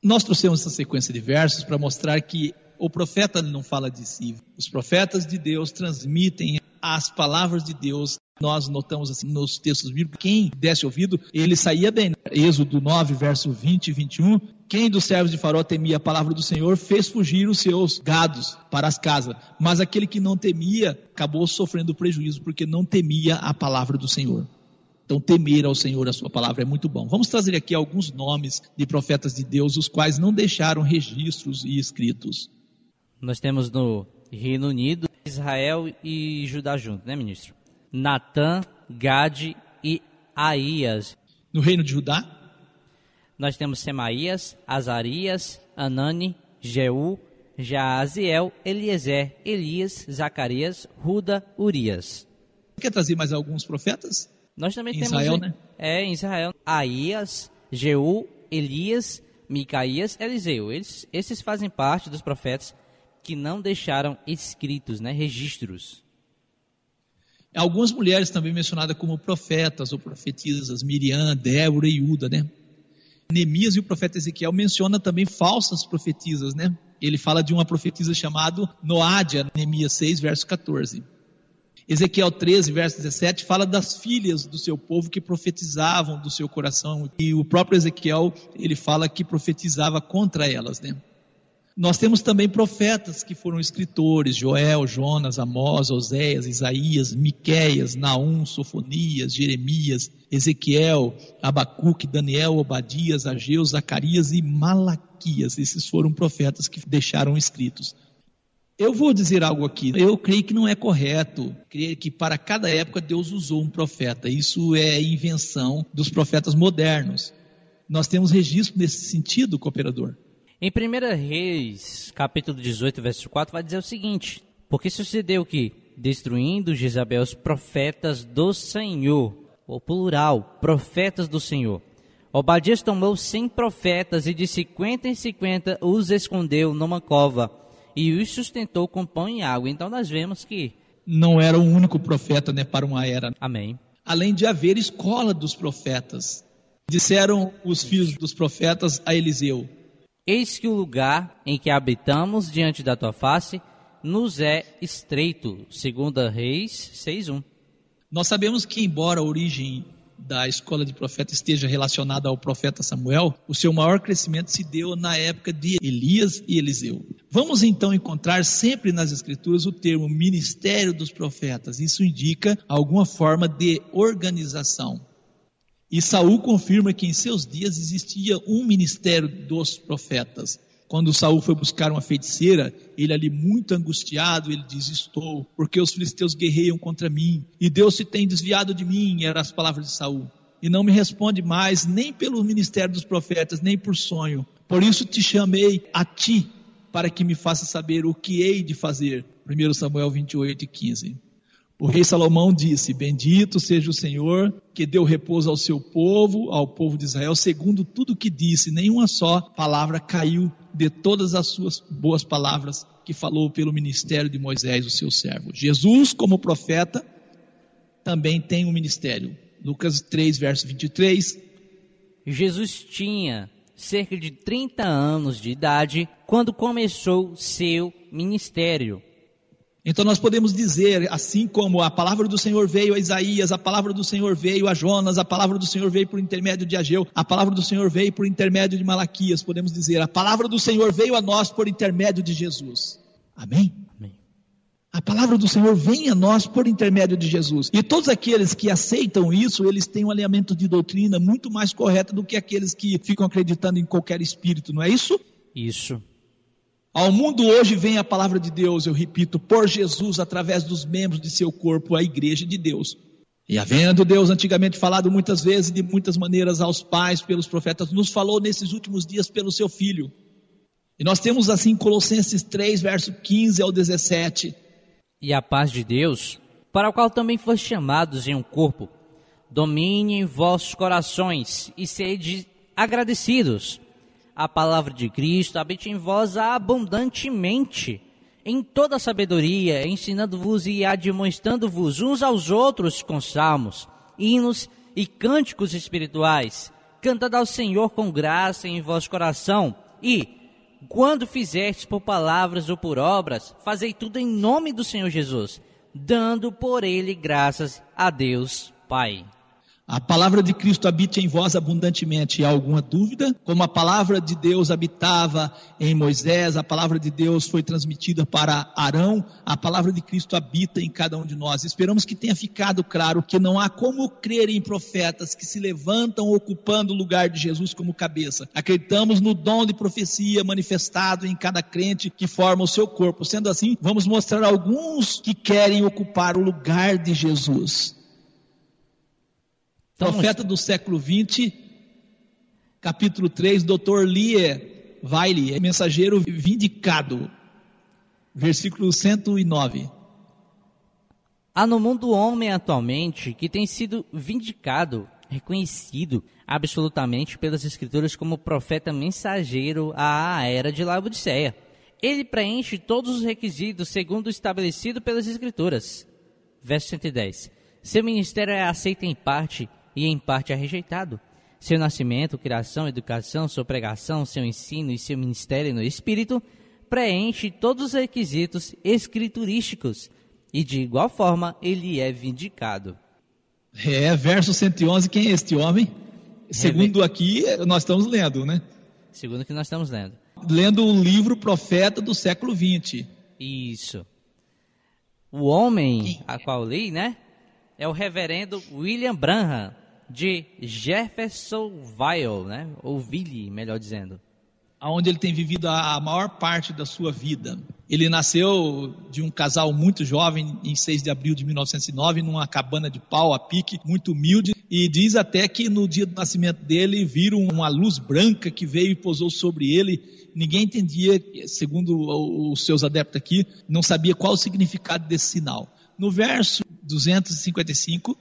Speaker 3: Nós trouxemos essa sequência de versos para mostrar que o profeta não fala de si. Os profetas de Deus transmitem as palavras de Deus. Nós notamos assim nos textos bíblicos, quem desse ouvido, ele saía bem. Êxodo 9, verso 20 e 21. Quem dos servos de Faraó temia a palavra do Senhor fez fugir os seus gados para as casas. Mas aquele que não temia acabou sofrendo prejuízo porque não temia a palavra do Senhor. Então, temer ao Senhor a sua palavra é muito bom. Vamos trazer aqui alguns nomes de profetas de Deus, os quais não deixaram registros e escritos.
Speaker 4: Nós temos no Reino Unido Israel e Judá junto, né, ministro? Natã, Gade e Aías.
Speaker 3: No reino de Judá,
Speaker 4: Nós temos Semaías, Azarias, Anani, Jeú, Jaaziel, Eliezer, Elias, Zacarias, Ruda, Urias.
Speaker 3: quer trazer mais alguns profetas?
Speaker 4: Nós também
Speaker 3: Em
Speaker 4: temos
Speaker 3: Israel, né?
Speaker 4: é em Israel Aías, Jeú, Elias, Micaías, Eliseu. Eles, esses fazem parte dos profetas que não deixaram escritos, né, registros.
Speaker 3: Algumas mulheres também mencionadas como profetas ou profetisas, Miriam, Débora e Uda, né? Neemias e o profeta Ezequiel menciona também falsas profetisas, né? Ele fala de uma profetisa chamada Noádia, Neemias 6, verso 14. Ezequiel 13, verso 17, fala das filhas do seu povo que profetizavam do seu coração. E o próprio Ezequiel, ele fala que profetizava contra elas, né? Nós temos também profetas que foram escritores, Joel, Jonas, Amós, Oséias, Isaías, Miqueias, Naum, Sofonias, Jeremias, Ezequiel, Abacuque, Daniel, Obadias, Ageu, Zacarias e Malaquias. Esses foram profetas que deixaram escritos. Eu vou dizer algo aqui. Eu creio que não é correto. Creio que para cada época Deus usou um profeta. Isso é invenção dos profetas modernos. Nós temos registro nesse sentido, cooperador.
Speaker 4: Em 1 Reis, capítulo 18, verso 4, vai dizer o seguinte: Porque sucedeu que, destruindo Jezabel os profetas do Senhor, o plural, profetas do Senhor, Obadias tomou cem profetas e de cinquenta em cinquenta os escondeu numa cova e os sustentou com pão e água. Então nós vemos que,
Speaker 3: Não era o único profeta né, para uma era.
Speaker 4: amém,
Speaker 3: Além de haver escola dos profetas. Disseram os filhos dos profetas a Eliseu:
Speaker 4: eis que o lugar em que habitamos diante da tua face nos é estreito. Segunda Reis 6.1.
Speaker 3: Nós sabemos que, embora a origem da escola de profeta esteja relacionada ao profeta Samuel, o seu maior crescimento se deu na época de Elias e Eliseu. Vamos então encontrar sempre nas Escrituras o termo ministério dos profetas. Isso indica alguma forma de organização. E Saul confirma que em seus dias existia um ministério dos profetas. Quando Saul foi buscar uma feiticeira, ele ali muito angustiado, ele diz: Estou, porque os filisteus guerreiam contra mim, e Deus se tem desviado de mim, eram as palavras de Saul. E não me responde mais, nem pelo ministério dos profetas, nem por sonho. Por isso te chamei a ti, para que me faça saber o que hei de fazer. 1 Samuel 28 e 15. O rei Salomão disse: Bendito seja o Senhor, que deu repouso ao seu povo, ao povo de Israel, segundo tudo que disse, nenhuma só palavra caiu de todas as suas boas palavras que falou pelo ministério de Moisés, o seu servo. Jesus, como profeta, também tem um ministério. Lucas 3, verso 23.
Speaker 4: Jesus tinha cerca de 30 anos de idade quando começou seu ministério.
Speaker 3: Então nós podemos dizer, assim como a palavra do Senhor veio a Isaías, a palavra do Senhor veio a Jonas, a palavra do Senhor veio por intermédio de Ageu, a palavra do Senhor veio por intermédio de Malaquias, podemos dizer, a palavra do Senhor veio a nós por intermédio de Jesus. Amém?
Speaker 4: Amém.
Speaker 3: A palavra do Senhor vem a nós por intermédio de Jesus. E todos aqueles que aceitam isso, eles têm um alinhamento de doutrina muito mais correto do que aqueles que ficam acreditando em qualquer espírito, não é isso?
Speaker 4: Isso.
Speaker 3: Ao mundo hoje vem a palavra de Deus, eu repito, por Jesus, através dos membros de seu corpo, a igreja de Deus. E havendo Deus antigamente falado muitas vezes, de muitas maneiras, aos pais, pelos profetas, nos falou nesses últimos dias pelo seu Filho. E nós temos assim Colossenses 3, verso 15 ao 17.
Speaker 4: E a paz de Deus, para o qual também foste chamados em um corpo, domine em vossos corações e sede agradecidos. A palavra de Cristo habite em vós abundantemente, em toda sabedoria, ensinando-vos e admoestando-vos uns aos outros com salmos, hinos e cânticos espirituais, cantando ao Senhor com graça em vosso coração e, quando fizestes por palavras ou por obras, fazei tudo em nome do Senhor Jesus, dando por ele graças a Deus Pai.
Speaker 3: A palavra de Cristo habite em vós abundantemente. Há alguma dúvida? Como a palavra de Deus habitava em Moisés, a palavra de Deus foi transmitida para Arão, a palavra de Cristo habita em cada um de nós. Esperamos que tenha ficado claro que não há como crer em profetas que se levantam ocupando o lugar de Jesus como cabeça. Acreditamos no dom de profecia manifestado em cada crente que forma o seu corpo. Sendo assim, vamos mostrar alguns que querem ocupar o lugar de Jesus.
Speaker 4: Então,
Speaker 3: Profeta do século 20, capítulo 3, Dr. Lie Wiley, mensageiro vindicado, versículo 109.
Speaker 4: Há no mundo homem atualmente que tem sido vindicado, reconhecido absolutamente pelas escrituras como profeta mensageiro à era de Laodiceia. Ele preenche todos os requisitos segundo o estabelecido pelas escrituras. Verso 110. Seu ministério é aceito em parte e em parte é rejeitado. Seu nascimento, criação, educação, sua pregação, seu ensino e seu ministério no Espírito preenche todos os requisitos escriturísticos e de igual forma ele é vindicado.
Speaker 3: É, verso 111, quem é este homem? Segundo aqui, nós estamos lendo, né?
Speaker 4: Segundo o que nós estamos lendo.
Speaker 3: Lendo o livro Profeta do século 20.
Speaker 4: Isso. O homem a qual li, né? É o reverendo William Branham, de Jeffersonville, né? Ou Ville, melhor dizendo.
Speaker 3: Onde ele tem vivido a maior parte da sua vida. Ele nasceu de um casal muito jovem, em 6 de abril de 1909, numa cabana de pau a pique, muito humilde, e diz até que no dia do nascimento dele viram uma luz branca que veio e pousou sobre ele. Ninguém entendia, segundo os seus adeptos aqui, não sabia qual o significado desse sinal. No verso 255,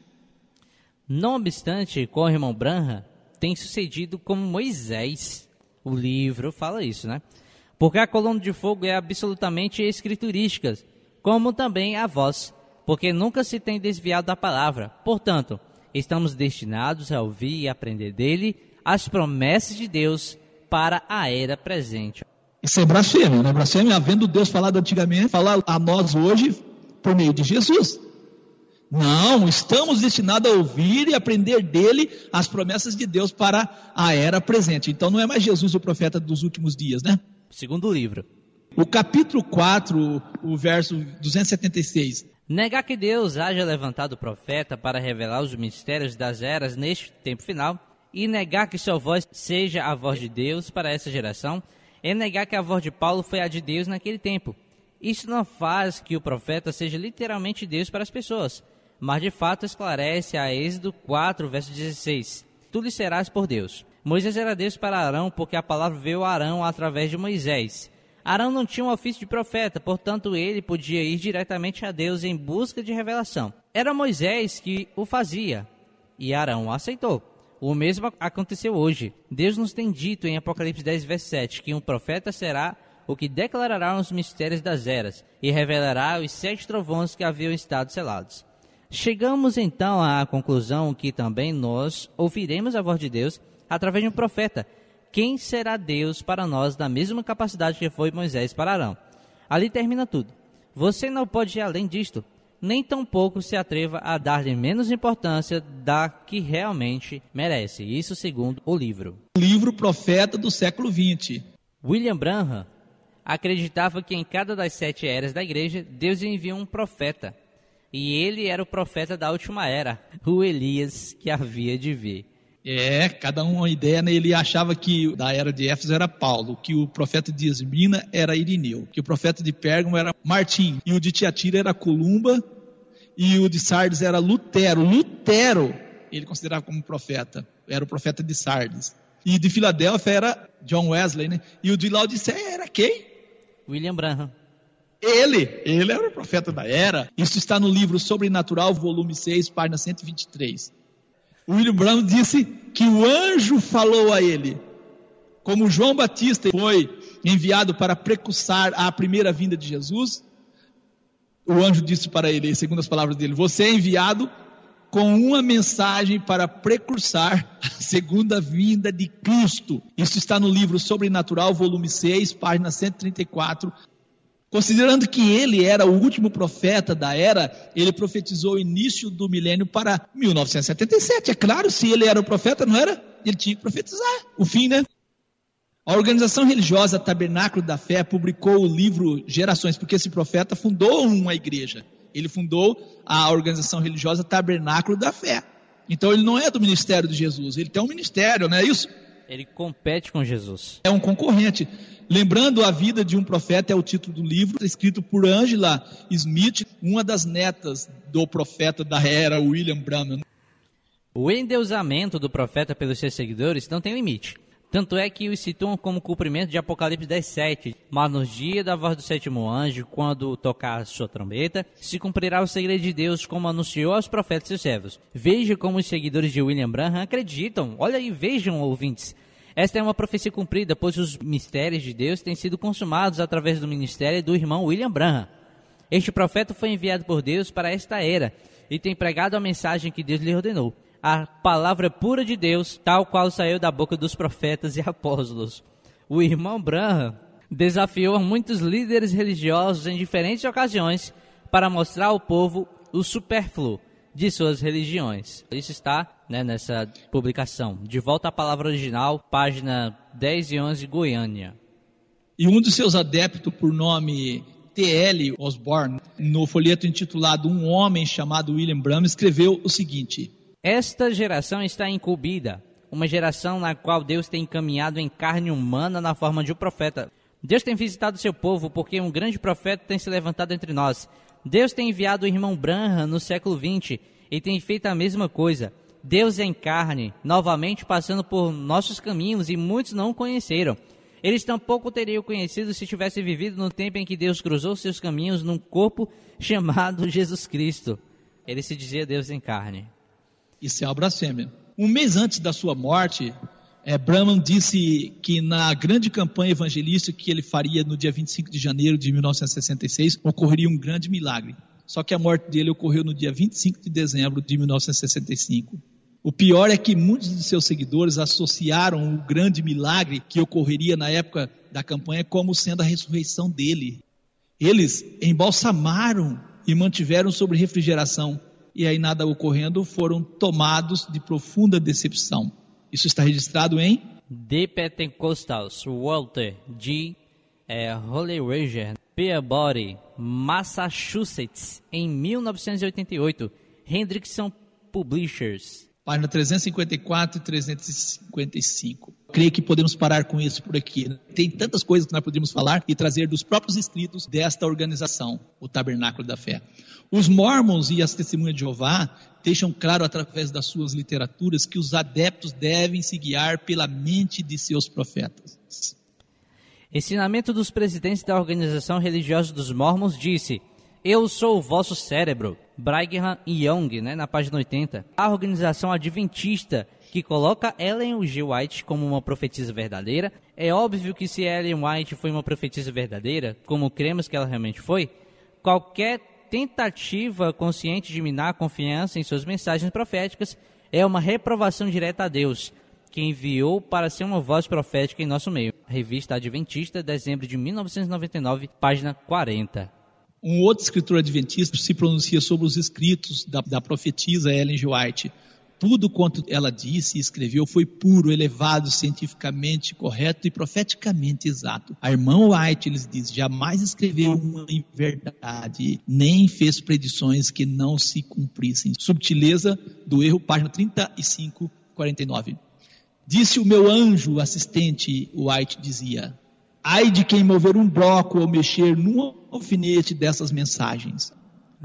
Speaker 4: Não obstante, com o irmão Branham tem sucedido como Moisés. O livro fala isso, né? Porque a coluna de fogo é absolutamente escriturística, como também a voz, porque nunca se tem desviado da palavra. Portanto, estamos destinados a ouvir e aprender dele as promessas de Deus para a era presente.
Speaker 3: Isso é blasfêmia, né? Blasfêmia, havendo Deus falado antigamente, falar a nós hoje por meio de Jesus. Não, estamos destinados a ouvir e aprender dele as promessas de Deus para a era presente. Então não é mais Jesus o profeta dos últimos dias, né?
Speaker 4: Segundo livro.
Speaker 3: O capítulo 4, o verso 276.
Speaker 4: Negar que Deus haja levantado o profeta para revelar os mistérios das eras neste tempo final, e negar que sua voz seja a voz de Deus para essa geração, é negar que a voz de Paulo foi a de Deus naquele tempo. Isso não faz que o profeta seja literalmente Deus para as pessoas, mas de fato esclarece a Êxodo 4, verso 16: Tu lhe serás por Deus. Moisés era Deus para Arão, porque a palavra veio a Arão através de Moisés. Arão não tinha um ofício de profeta, portanto ele podia ir diretamente a Deus em busca de revelação. Era Moisés que o fazia, e Arão aceitou. O mesmo aconteceu hoje. Deus nos tem dito em Apocalipse 10, verso 7, que um profeta será o que declarará os mistérios das eras e revelará os sete trovões que haviam estado selados. Chegamos então à conclusão que também nós ouviremos a voz de Deus através de um profeta. Quem será Deus para nós da mesma capacidade que foi Moisés para Arão? Ali termina tudo. Você não pode ir além disto, nem tampouco se atreva a dar-lhe menos importância da que realmente merece. Isso segundo o livro.
Speaker 3: Livro Profeta do século 20.
Speaker 4: William Branham acreditava que em cada das sete eras da igreja, Deus enviou um profeta. E ele era o profeta da última era, o Elias que havia de vir.
Speaker 3: É, cada um uma ideia, né? Ele achava que da era de Éfeso era Paulo, que o profeta de Esmina era Irineu, que o profeta de Pérgamo era Martim, e o de Tiatira era Columba, e o de Sardes era Lutero. Lutero, ele considerava como profeta, era o profeta de Sardes. E de Filadélfia era John Wesley, né? E o de Laodiceia era quem?
Speaker 4: William Branham.
Speaker 3: Ele, ele era o profeta da era. Isso está no livro Sobrenatural, volume 6, página 123. O William Branham disse que o anjo falou a ele, como João Batista foi enviado para precursar a primeira vinda de Jesus, o anjo disse para ele, segundo as palavras dele, você é enviado com uma mensagem para precursar a segunda vinda de Cristo. Isso está no livro Sobrenatural, volume 6, página 134. Considerando que ele era o último profeta da era, ele profetizou o início do milênio para 1977. É claro, se ele era o profeta, não era? Ele tinha que profetizar o fim, né? A organização religiosa Tabernáculo da Fé publicou o livro Gerações, porque esse profeta fundou uma igreja. Ele fundou a organização religiosa Tabernáculo da Fé. Então ele não é do ministério de Jesus, ele tem um ministério, não é isso?
Speaker 4: Ele compete com Jesus.
Speaker 3: É um concorrente. Lembrando a vida de um profeta é o título do livro, escrito por Angela Smith, uma das netas do profeta da era, William Branham.
Speaker 4: O endeusamento do profeta pelos seus seguidores não tem limite. Tanto é que os situam como cumprimento de Apocalipse 10.7. Mas nos dias da voz do sétimo anjo, quando tocar sua trombeta, se cumprirá o segredo de Deus, como anunciou aos profetas e servos. Veja como os seguidores de William Branham acreditam. Olha aí, vejam, ouvintes. Esta é uma profecia cumprida, pois os mistérios de Deus têm sido consumados através do ministério do irmão William Branham. Este profeta foi enviado por Deus para esta era e tem pregado a mensagem que Deus lhe ordenou. A palavra pura de Deus, tal qual saiu da boca dos profetas e apóstolos. O irmão Branham desafiou muitos líderes religiosos em diferentes ocasiões para mostrar ao povo o supérfluo de suas religiões. Isso está né, nessa publicação. De volta à palavra original, página 10 e 11, Goiânia.
Speaker 3: E um dos seus adeptos, por nome T.L. Osborne, no folheto intitulado Um Homem Chamado William Branham, escreveu o seguinte:
Speaker 4: Esta geração está incumbida, uma geração na qual Deus tem encaminhado em carne humana na forma de um profeta. Deus tem visitado seu povo porque um grande profeta tem se levantado entre nós. Deus tem enviado o irmão Branham no século XX e tem feito a mesma coisa. Deus em carne, novamente passando por nossos caminhos e muitos não o conheceram. Eles tampouco teriam conhecido se tivessem vivido no tempo em que Deus cruzou seus caminhos num corpo chamado Jesus Cristo. Ele se dizia Deus em carne.
Speaker 3: Isso é uma blasfêmia. Um mês antes da sua morte, é, Brahman disse que na grande campanha evangelística que ele faria no dia 25 de janeiro de 1966, ocorreria um grande milagre. Só que a morte dele ocorreu no dia 25 de dezembro de 1965. O pior é que muitos de seus seguidores associaram o grande milagre que ocorreria na época da campanha como sendo a ressurreição dele. Eles embalsamaram e mantiveram sobre refrigeração, e aí nada ocorrendo, foram tomados de profunda decepção. Isso está registrado em
Speaker 4: The Pentecostals, Walter G. É, Holy Ranger, Peabody, Massachusetts, em 1988. Hendrickson Publishers.
Speaker 3: Página 354 e 355. Creio que podemos parar com isso por aqui. né? Tem tantas coisas que nós podemos falar e trazer dos próprios escritos desta organização, o Tabernáculo da Fé. Os Mormons e as Testemunhas de Jeová deixam claro através das suas literaturas que os adeptos devem se guiar pela mente de seus profetas.
Speaker 4: Ensinamento dos presidentes da organização religiosa dos Mormons disse: Eu sou o vosso cérebro. Brigham Young, né, na página 80. A organização adventista que coloca Ellen G. White como uma profetisa verdadeira. É óbvio que se Ellen White foi uma profetisa verdadeira, como cremos que ela realmente foi, qualquer tentativa consciente de minar a confiança em suas mensagens proféticas é uma reprovação direta a Deus, que enviou para ser uma voz profética em nosso meio. Revista Adventista, dezembro de 1999, página 40.
Speaker 3: Um outro escritor adventista se pronuncia sobre os escritos da, da profetisa Ellen G. White. Tudo quanto ela disse e escreveu foi puro, elevado, cientificamente correto e profeticamente exato. A irmã White lhes diz: jamais escreveu uma verdade, nem fez predições que não se cumprissem. Subtileza do erro, página 35, 49. Disse o meu anjo assistente, White dizia: Ai de quem mover um bloco ou mexer num alfinete dessas mensagens.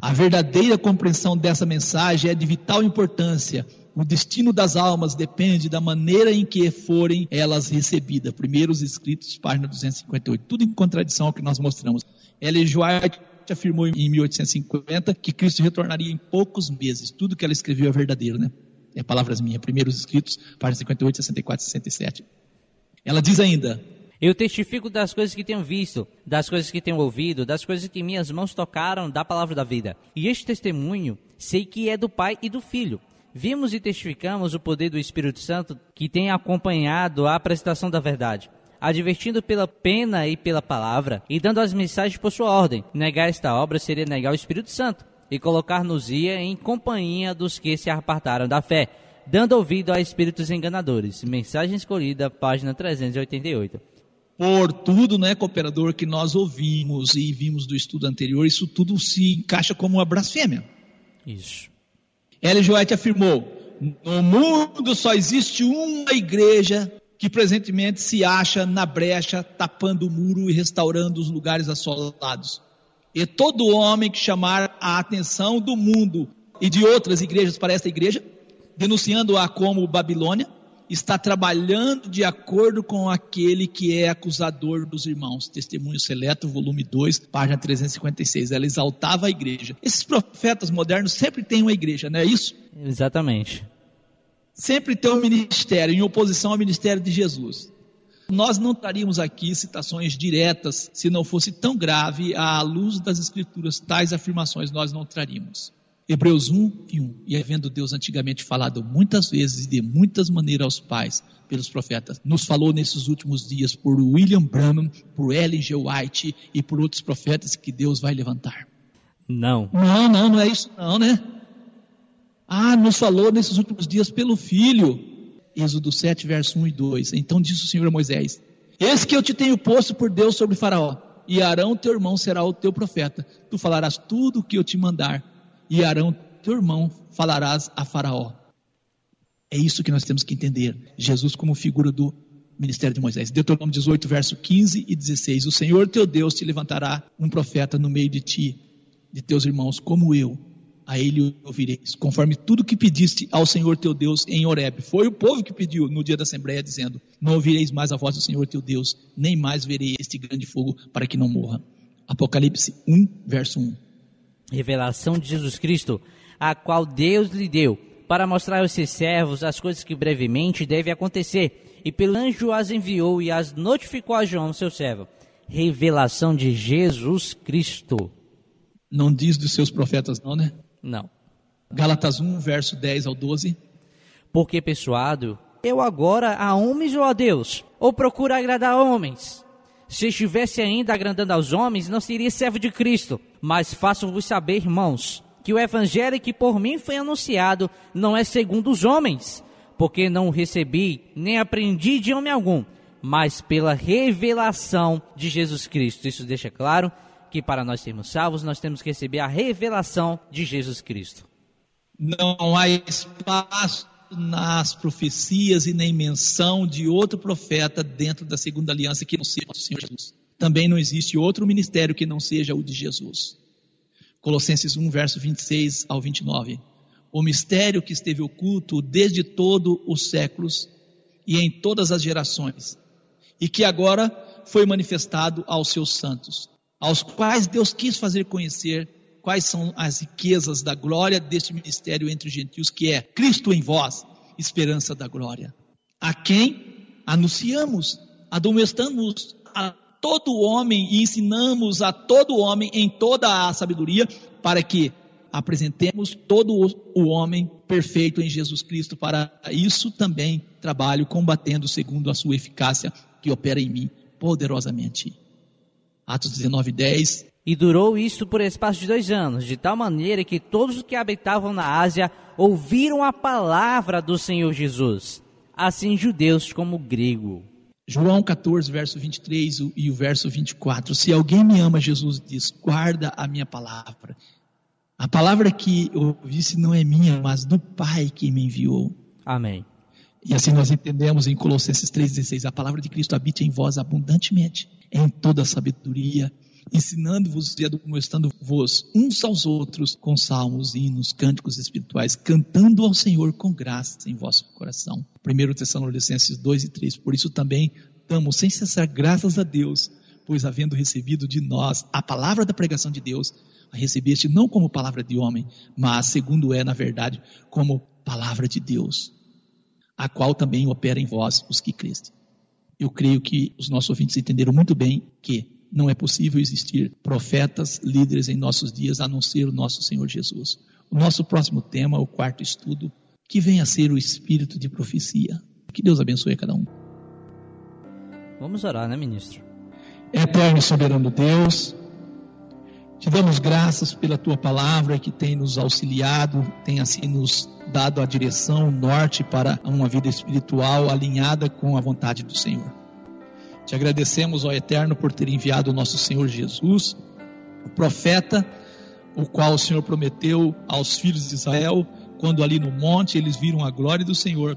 Speaker 3: A verdadeira compreensão dessa mensagem é de vital importância. O destino das almas depende da maneira em que forem elas recebidas. Primeiros escritos, página 258. Tudo em contradição ao que nós mostramos. Ellen. White afirmou em 1850 que Cristo retornaria em poucos meses. Tudo que ela escreveu é verdadeiro, né? É palavras minhas. Primeiros escritos, página 58, 64 e 67. Ela diz ainda:
Speaker 4: Eu testifico das coisas que tenho visto, das coisas que tenho ouvido, das coisas que minhas mãos tocaram da palavra da vida. E este testemunho sei que é do Pai e do Filho. Vimos e testificamos o poder do Espírito Santo que tem acompanhado a apresentação da verdade, advertindo pela pena e pela palavra, e dando as mensagens por sua ordem. Negar esta obra seria negar o Espírito Santo e colocar-nos-ia em companhia dos que se apartaram da fé, dando ouvido a espíritos enganadores. Mensagem escolhida, página 388.
Speaker 3: Por tudo, né, cooperador, que nós ouvimos e vimos do estudo anterior, isso tudo se encaixa como uma blasfêmia.
Speaker 4: Isso.
Speaker 3: Ellen. White afirmou: no mundo só existe uma igreja que presentemente se acha na brecha, tapando o muro e restaurando os lugares assolados. E todo homem que chamar a atenção do mundo e de outras igrejas para esta igreja, denunciando-a como Babilônia, está trabalhando de acordo com aquele que é acusador dos irmãos. Testemunho Seleto, volume 2, página 356. Ela exaltava a igreja. Esses profetas modernos sempre têm uma igreja, não é isso?
Speaker 4: Exatamente.
Speaker 3: Sempre tem um ministério em oposição ao ministério de Jesus. Nós não traríamos aqui citações diretas se não fosse tão grave à luz das Escrituras, tais afirmações nós não traríamos. Hebreus 1 e 1. E havendo Deus antigamente falado muitas vezes e de muitas maneiras aos pais, pelos profetas, nos falou nesses últimos dias por William Branham, por Ellen G. White e por outros profetas que Deus vai levantar.
Speaker 4: Não.
Speaker 3: Não, não, não é isso não, né? Ah, nos falou nesses últimos dias pelo Filho. Êxodo 7, verso 1 e 2. Então disse o Senhor a Moisés: Eis que eu te tenho posto por Deus sobre Faraó, e Arão, teu irmão, será o teu profeta. Tu falarás tudo o que eu te mandar, e Arão, teu irmão, falarás a Faraó. É isso que nós temos que entender. Jesus como figura do ministério de Moisés. Deuteronômio 18, verso 15 e 16. O Senhor teu Deus te levantará um profeta no meio de ti, de teus irmãos, como eu. A ele ouvireis, conforme tudo que pediste ao Senhor teu Deus em Horeb. Foi o povo que pediu no dia da Assembleia, dizendo: Não ouvireis mais a voz do Senhor teu Deus, nem mais verei este grande fogo para que não morra. Apocalipse 1, verso 1.
Speaker 4: Revelação de Jesus Cristo, a qual Deus lhe deu, para mostrar aos seus servos as coisas que brevemente devem acontecer, e pelo anjo as enviou e as notificou a João, seu servo. Revelação de Jesus Cristo.
Speaker 3: Não diz dos seus profetas, não, né?
Speaker 4: Não.
Speaker 3: Gálatas 1, verso 10 ao 12.
Speaker 4: Porque persuado, eu agora a homens ou a Deus? Ou procuro agradar a homens? Se estivesse ainda agradando aos homens, não seria servo de Cristo. Mas faço-vos saber, irmãos, que o evangelho que por mim foi anunciado não é segundo os homens, porque não o recebi nem aprendi de homem algum, mas pela revelação de Jesus Cristo. Isso deixa claro que para nós sermos salvos, nós temos que receber a revelação de Jesus Cristo.
Speaker 3: Não há espaço nas profecias e nem menção de outro profeta dentro da segunda aliança que não seja o Senhor Jesus. Também não existe outro ministério que não seja o de Jesus. Colossenses 1, verso 26 ao 29. O mistério que esteve oculto desde todos os séculos e em todas as gerações, e que agora foi manifestado aos seus santos, aos quais Deus quis fazer conhecer quais são as riquezas da glória deste ministério entre os gentios, que é Cristo em vós, esperança da glória. A quem anunciamos, admoestamos a todo homem e ensinamos a todo homem em toda a sabedoria, para que apresentemos todo o homem perfeito em Jesus Cristo. Para isso também trabalho combatendo segundo a sua eficácia que opera em mim poderosamente. Atos 19, 10.
Speaker 4: E durou isto por espaço de dois anos, de tal maneira que todos os que habitavam na Ásia ouviram a palavra do Senhor Jesus, assim judeus como grego.
Speaker 3: João 14, verso 23 e o verso 24. Se alguém me ama, Jesus diz: guarda a minha palavra. A palavra que eu disse não é minha, mas do Pai que me enviou.
Speaker 4: Amém.
Speaker 3: E assim nós entendemos em Colossenses 3,16: a palavra de Cristo habite em vós abundantemente, em toda sabedoria, ensinando-vos e admoestando-vos uns aos outros com salmos, hinos, cânticos espirituais, cantando ao Senhor com graça em vosso coração. 1 Tessalonicenses 2 e 3. Por isso também damos sem cessar graças a Deus, pois havendo recebido de nós a palavra da pregação de Deus, a recebeste não como palavra de homem, mas segundo é, na verdade, como palavra de Deus, a qual também opera em vós os que creste. Eu creio que os nossos ouvintes entenderam muito bem que não é possível existir profetas, líderes em nossos dias, a não ser o nosso Senhor Jesus. O nosso próximo tema, o quarto estudo, que vem a ser o espírito de profecia. Que Deus abençoe a cada um.
Speaker 4: Vamos orar, né, ministro?
Speaker 3: Eterno e soberano Deus, te damos graças pela tua palavra que tem nos auxiliado, tem assim nos dado a direção, o norte para uma vida espiritual alinhada com a vontade do Senhor. Te agradecemos, ó Eterno, por ter enviado o nosso Senhor Jesus, o profeta, o qual o Senhor prometeu aos filhos de Israel, quando ali no monte eles viram a glória do Senhor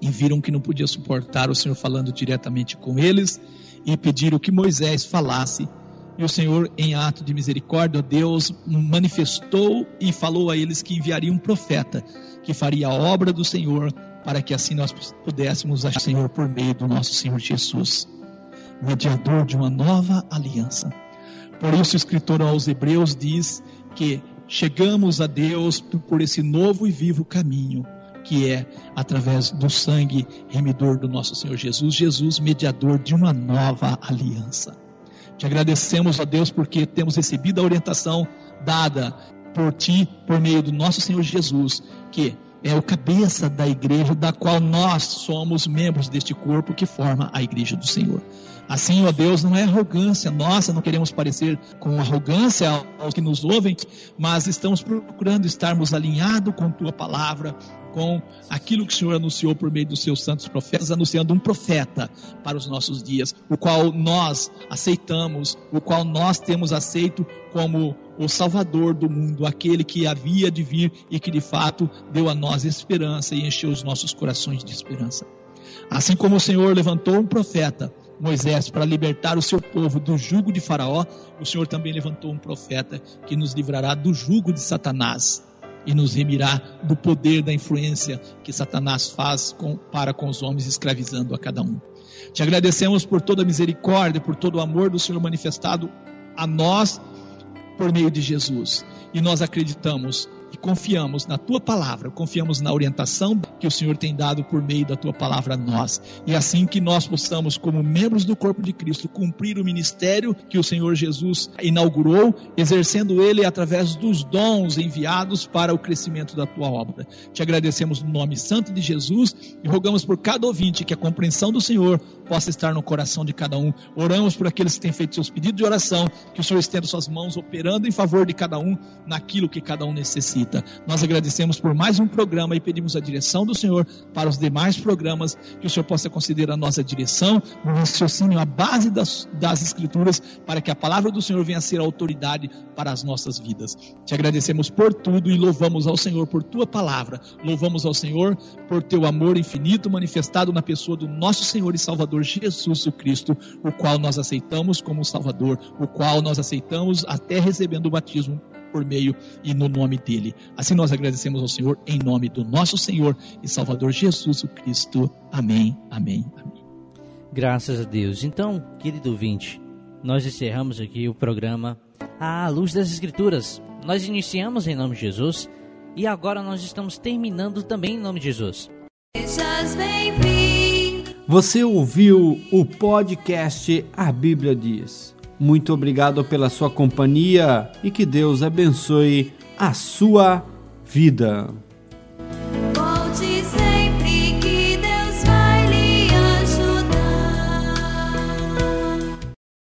Speaker 3: e viram que não podia suportar o Senhor falando diretamente com eles e pediram que Moisés falasse. E o Senhor, em ato de misericórdia, Deus manifestou e falou a eles que enviaria um profeta que faria a obra do Senhor para que assim nós pudéssemos achar o Senhor por meio do nosso Senhor Jesus mediador de uma nova aliança. Por isso, o escritor aos Hebreus diz que chegamos a Deus por esse novo e vivo caminho, que é através do sangue remidor do nosso Senhor Jesus, Jesus, mediador de uma nova aliança. Te agradecemos a Deus porque temos recebido a orientação dada por ti, por meio do nosso Senhor Jesus, que é o cabeça da igreja, da qual nós somos membros deste corpo que forma a igreja do Senhor. Assim, ó Deus, não é arrogância nossa, não queremos parecer com arrogância aos que nos ouvem, mas estamos procurando estarmos alinhados com tua palavra, com aquilo que o Senhor anunciou por meio dos seus santos profetas, anunciando um profeta para os nossos dias, o qual nós aceitamos, o qual nós temos aceito como o Salvador do mundo, aquele que havia de vir e que de fato deu a nós esperança e encheu os nossos corações de esperança. Assim como o Senhor levantou um profeta, Moisés para libertar o seu povo do jugo de Faraó, o Senhor também levantou um profeta que nos livrará do jugo de Satanás e nos remirá do poder da influência que Satanás faz com, para com os homens, escravizando a cada um. Te agradecemos por toda a misericórdia, por todo o amor do Senhor manifestado a nós por meio de Jesus. E nós acreditamos e confiamos na tua palavra, confiamos na orientação que o Senhor tem dado por meio da tua palavra a nós. E assim que nós possamos, como membros do corpo de Cristo, cumprir o ministério que o Senhor Jesus inaugurou, exercendo ele através dos dons enviados para o crescimento da tua obra. Te agradecemos no nome santo de Jesus e rogamos por cada ouvinte que a compreensão do Senhor possa estar no coração de cada um. Oramos por aqueles que têm feito seus pedidos de oração, que o Senhor estenda suas mãos operando em favor de cada um naquilo que cada um necessita. Nós agradecemos por mais um programa e pedimos a direção do Senhor para os demais programas, que o Senhor possa considerar a nossa direção, o raciocínio, a base das, das Escrituras, para que a palavra do Senhor venha a ser autoridade para as nossas vidas. Te agradecemos por tudo e louvamos ao Senhor por tua palavra. Louvamos ao Senhor por teu amor infinito manifestado na pessoa do nosso Senhor e Salvador Jesus Cristo, o qual nós aceitamos como Salvador, o qual nós aceitamos até recebendo o batismo por meio e no nome dele. Assim nós agradecemos ao Senhor em nome do nosso Senhor e Salvador Jesus o Cristo. Amém, amém, amém.
Speaker 4: Graças a Deus. Então, querido ouvinte, nós encerramos aqui o programa à luz das Escrituras. Nós iniciamos em nome de Jesus e agora nós estamos terminando também em nome de Jesus.
Speaker 1: Você ouviu o podcast A Bíblia Diz. Muito obrigado pela sua companhia e que Deus abençoe a sua vida.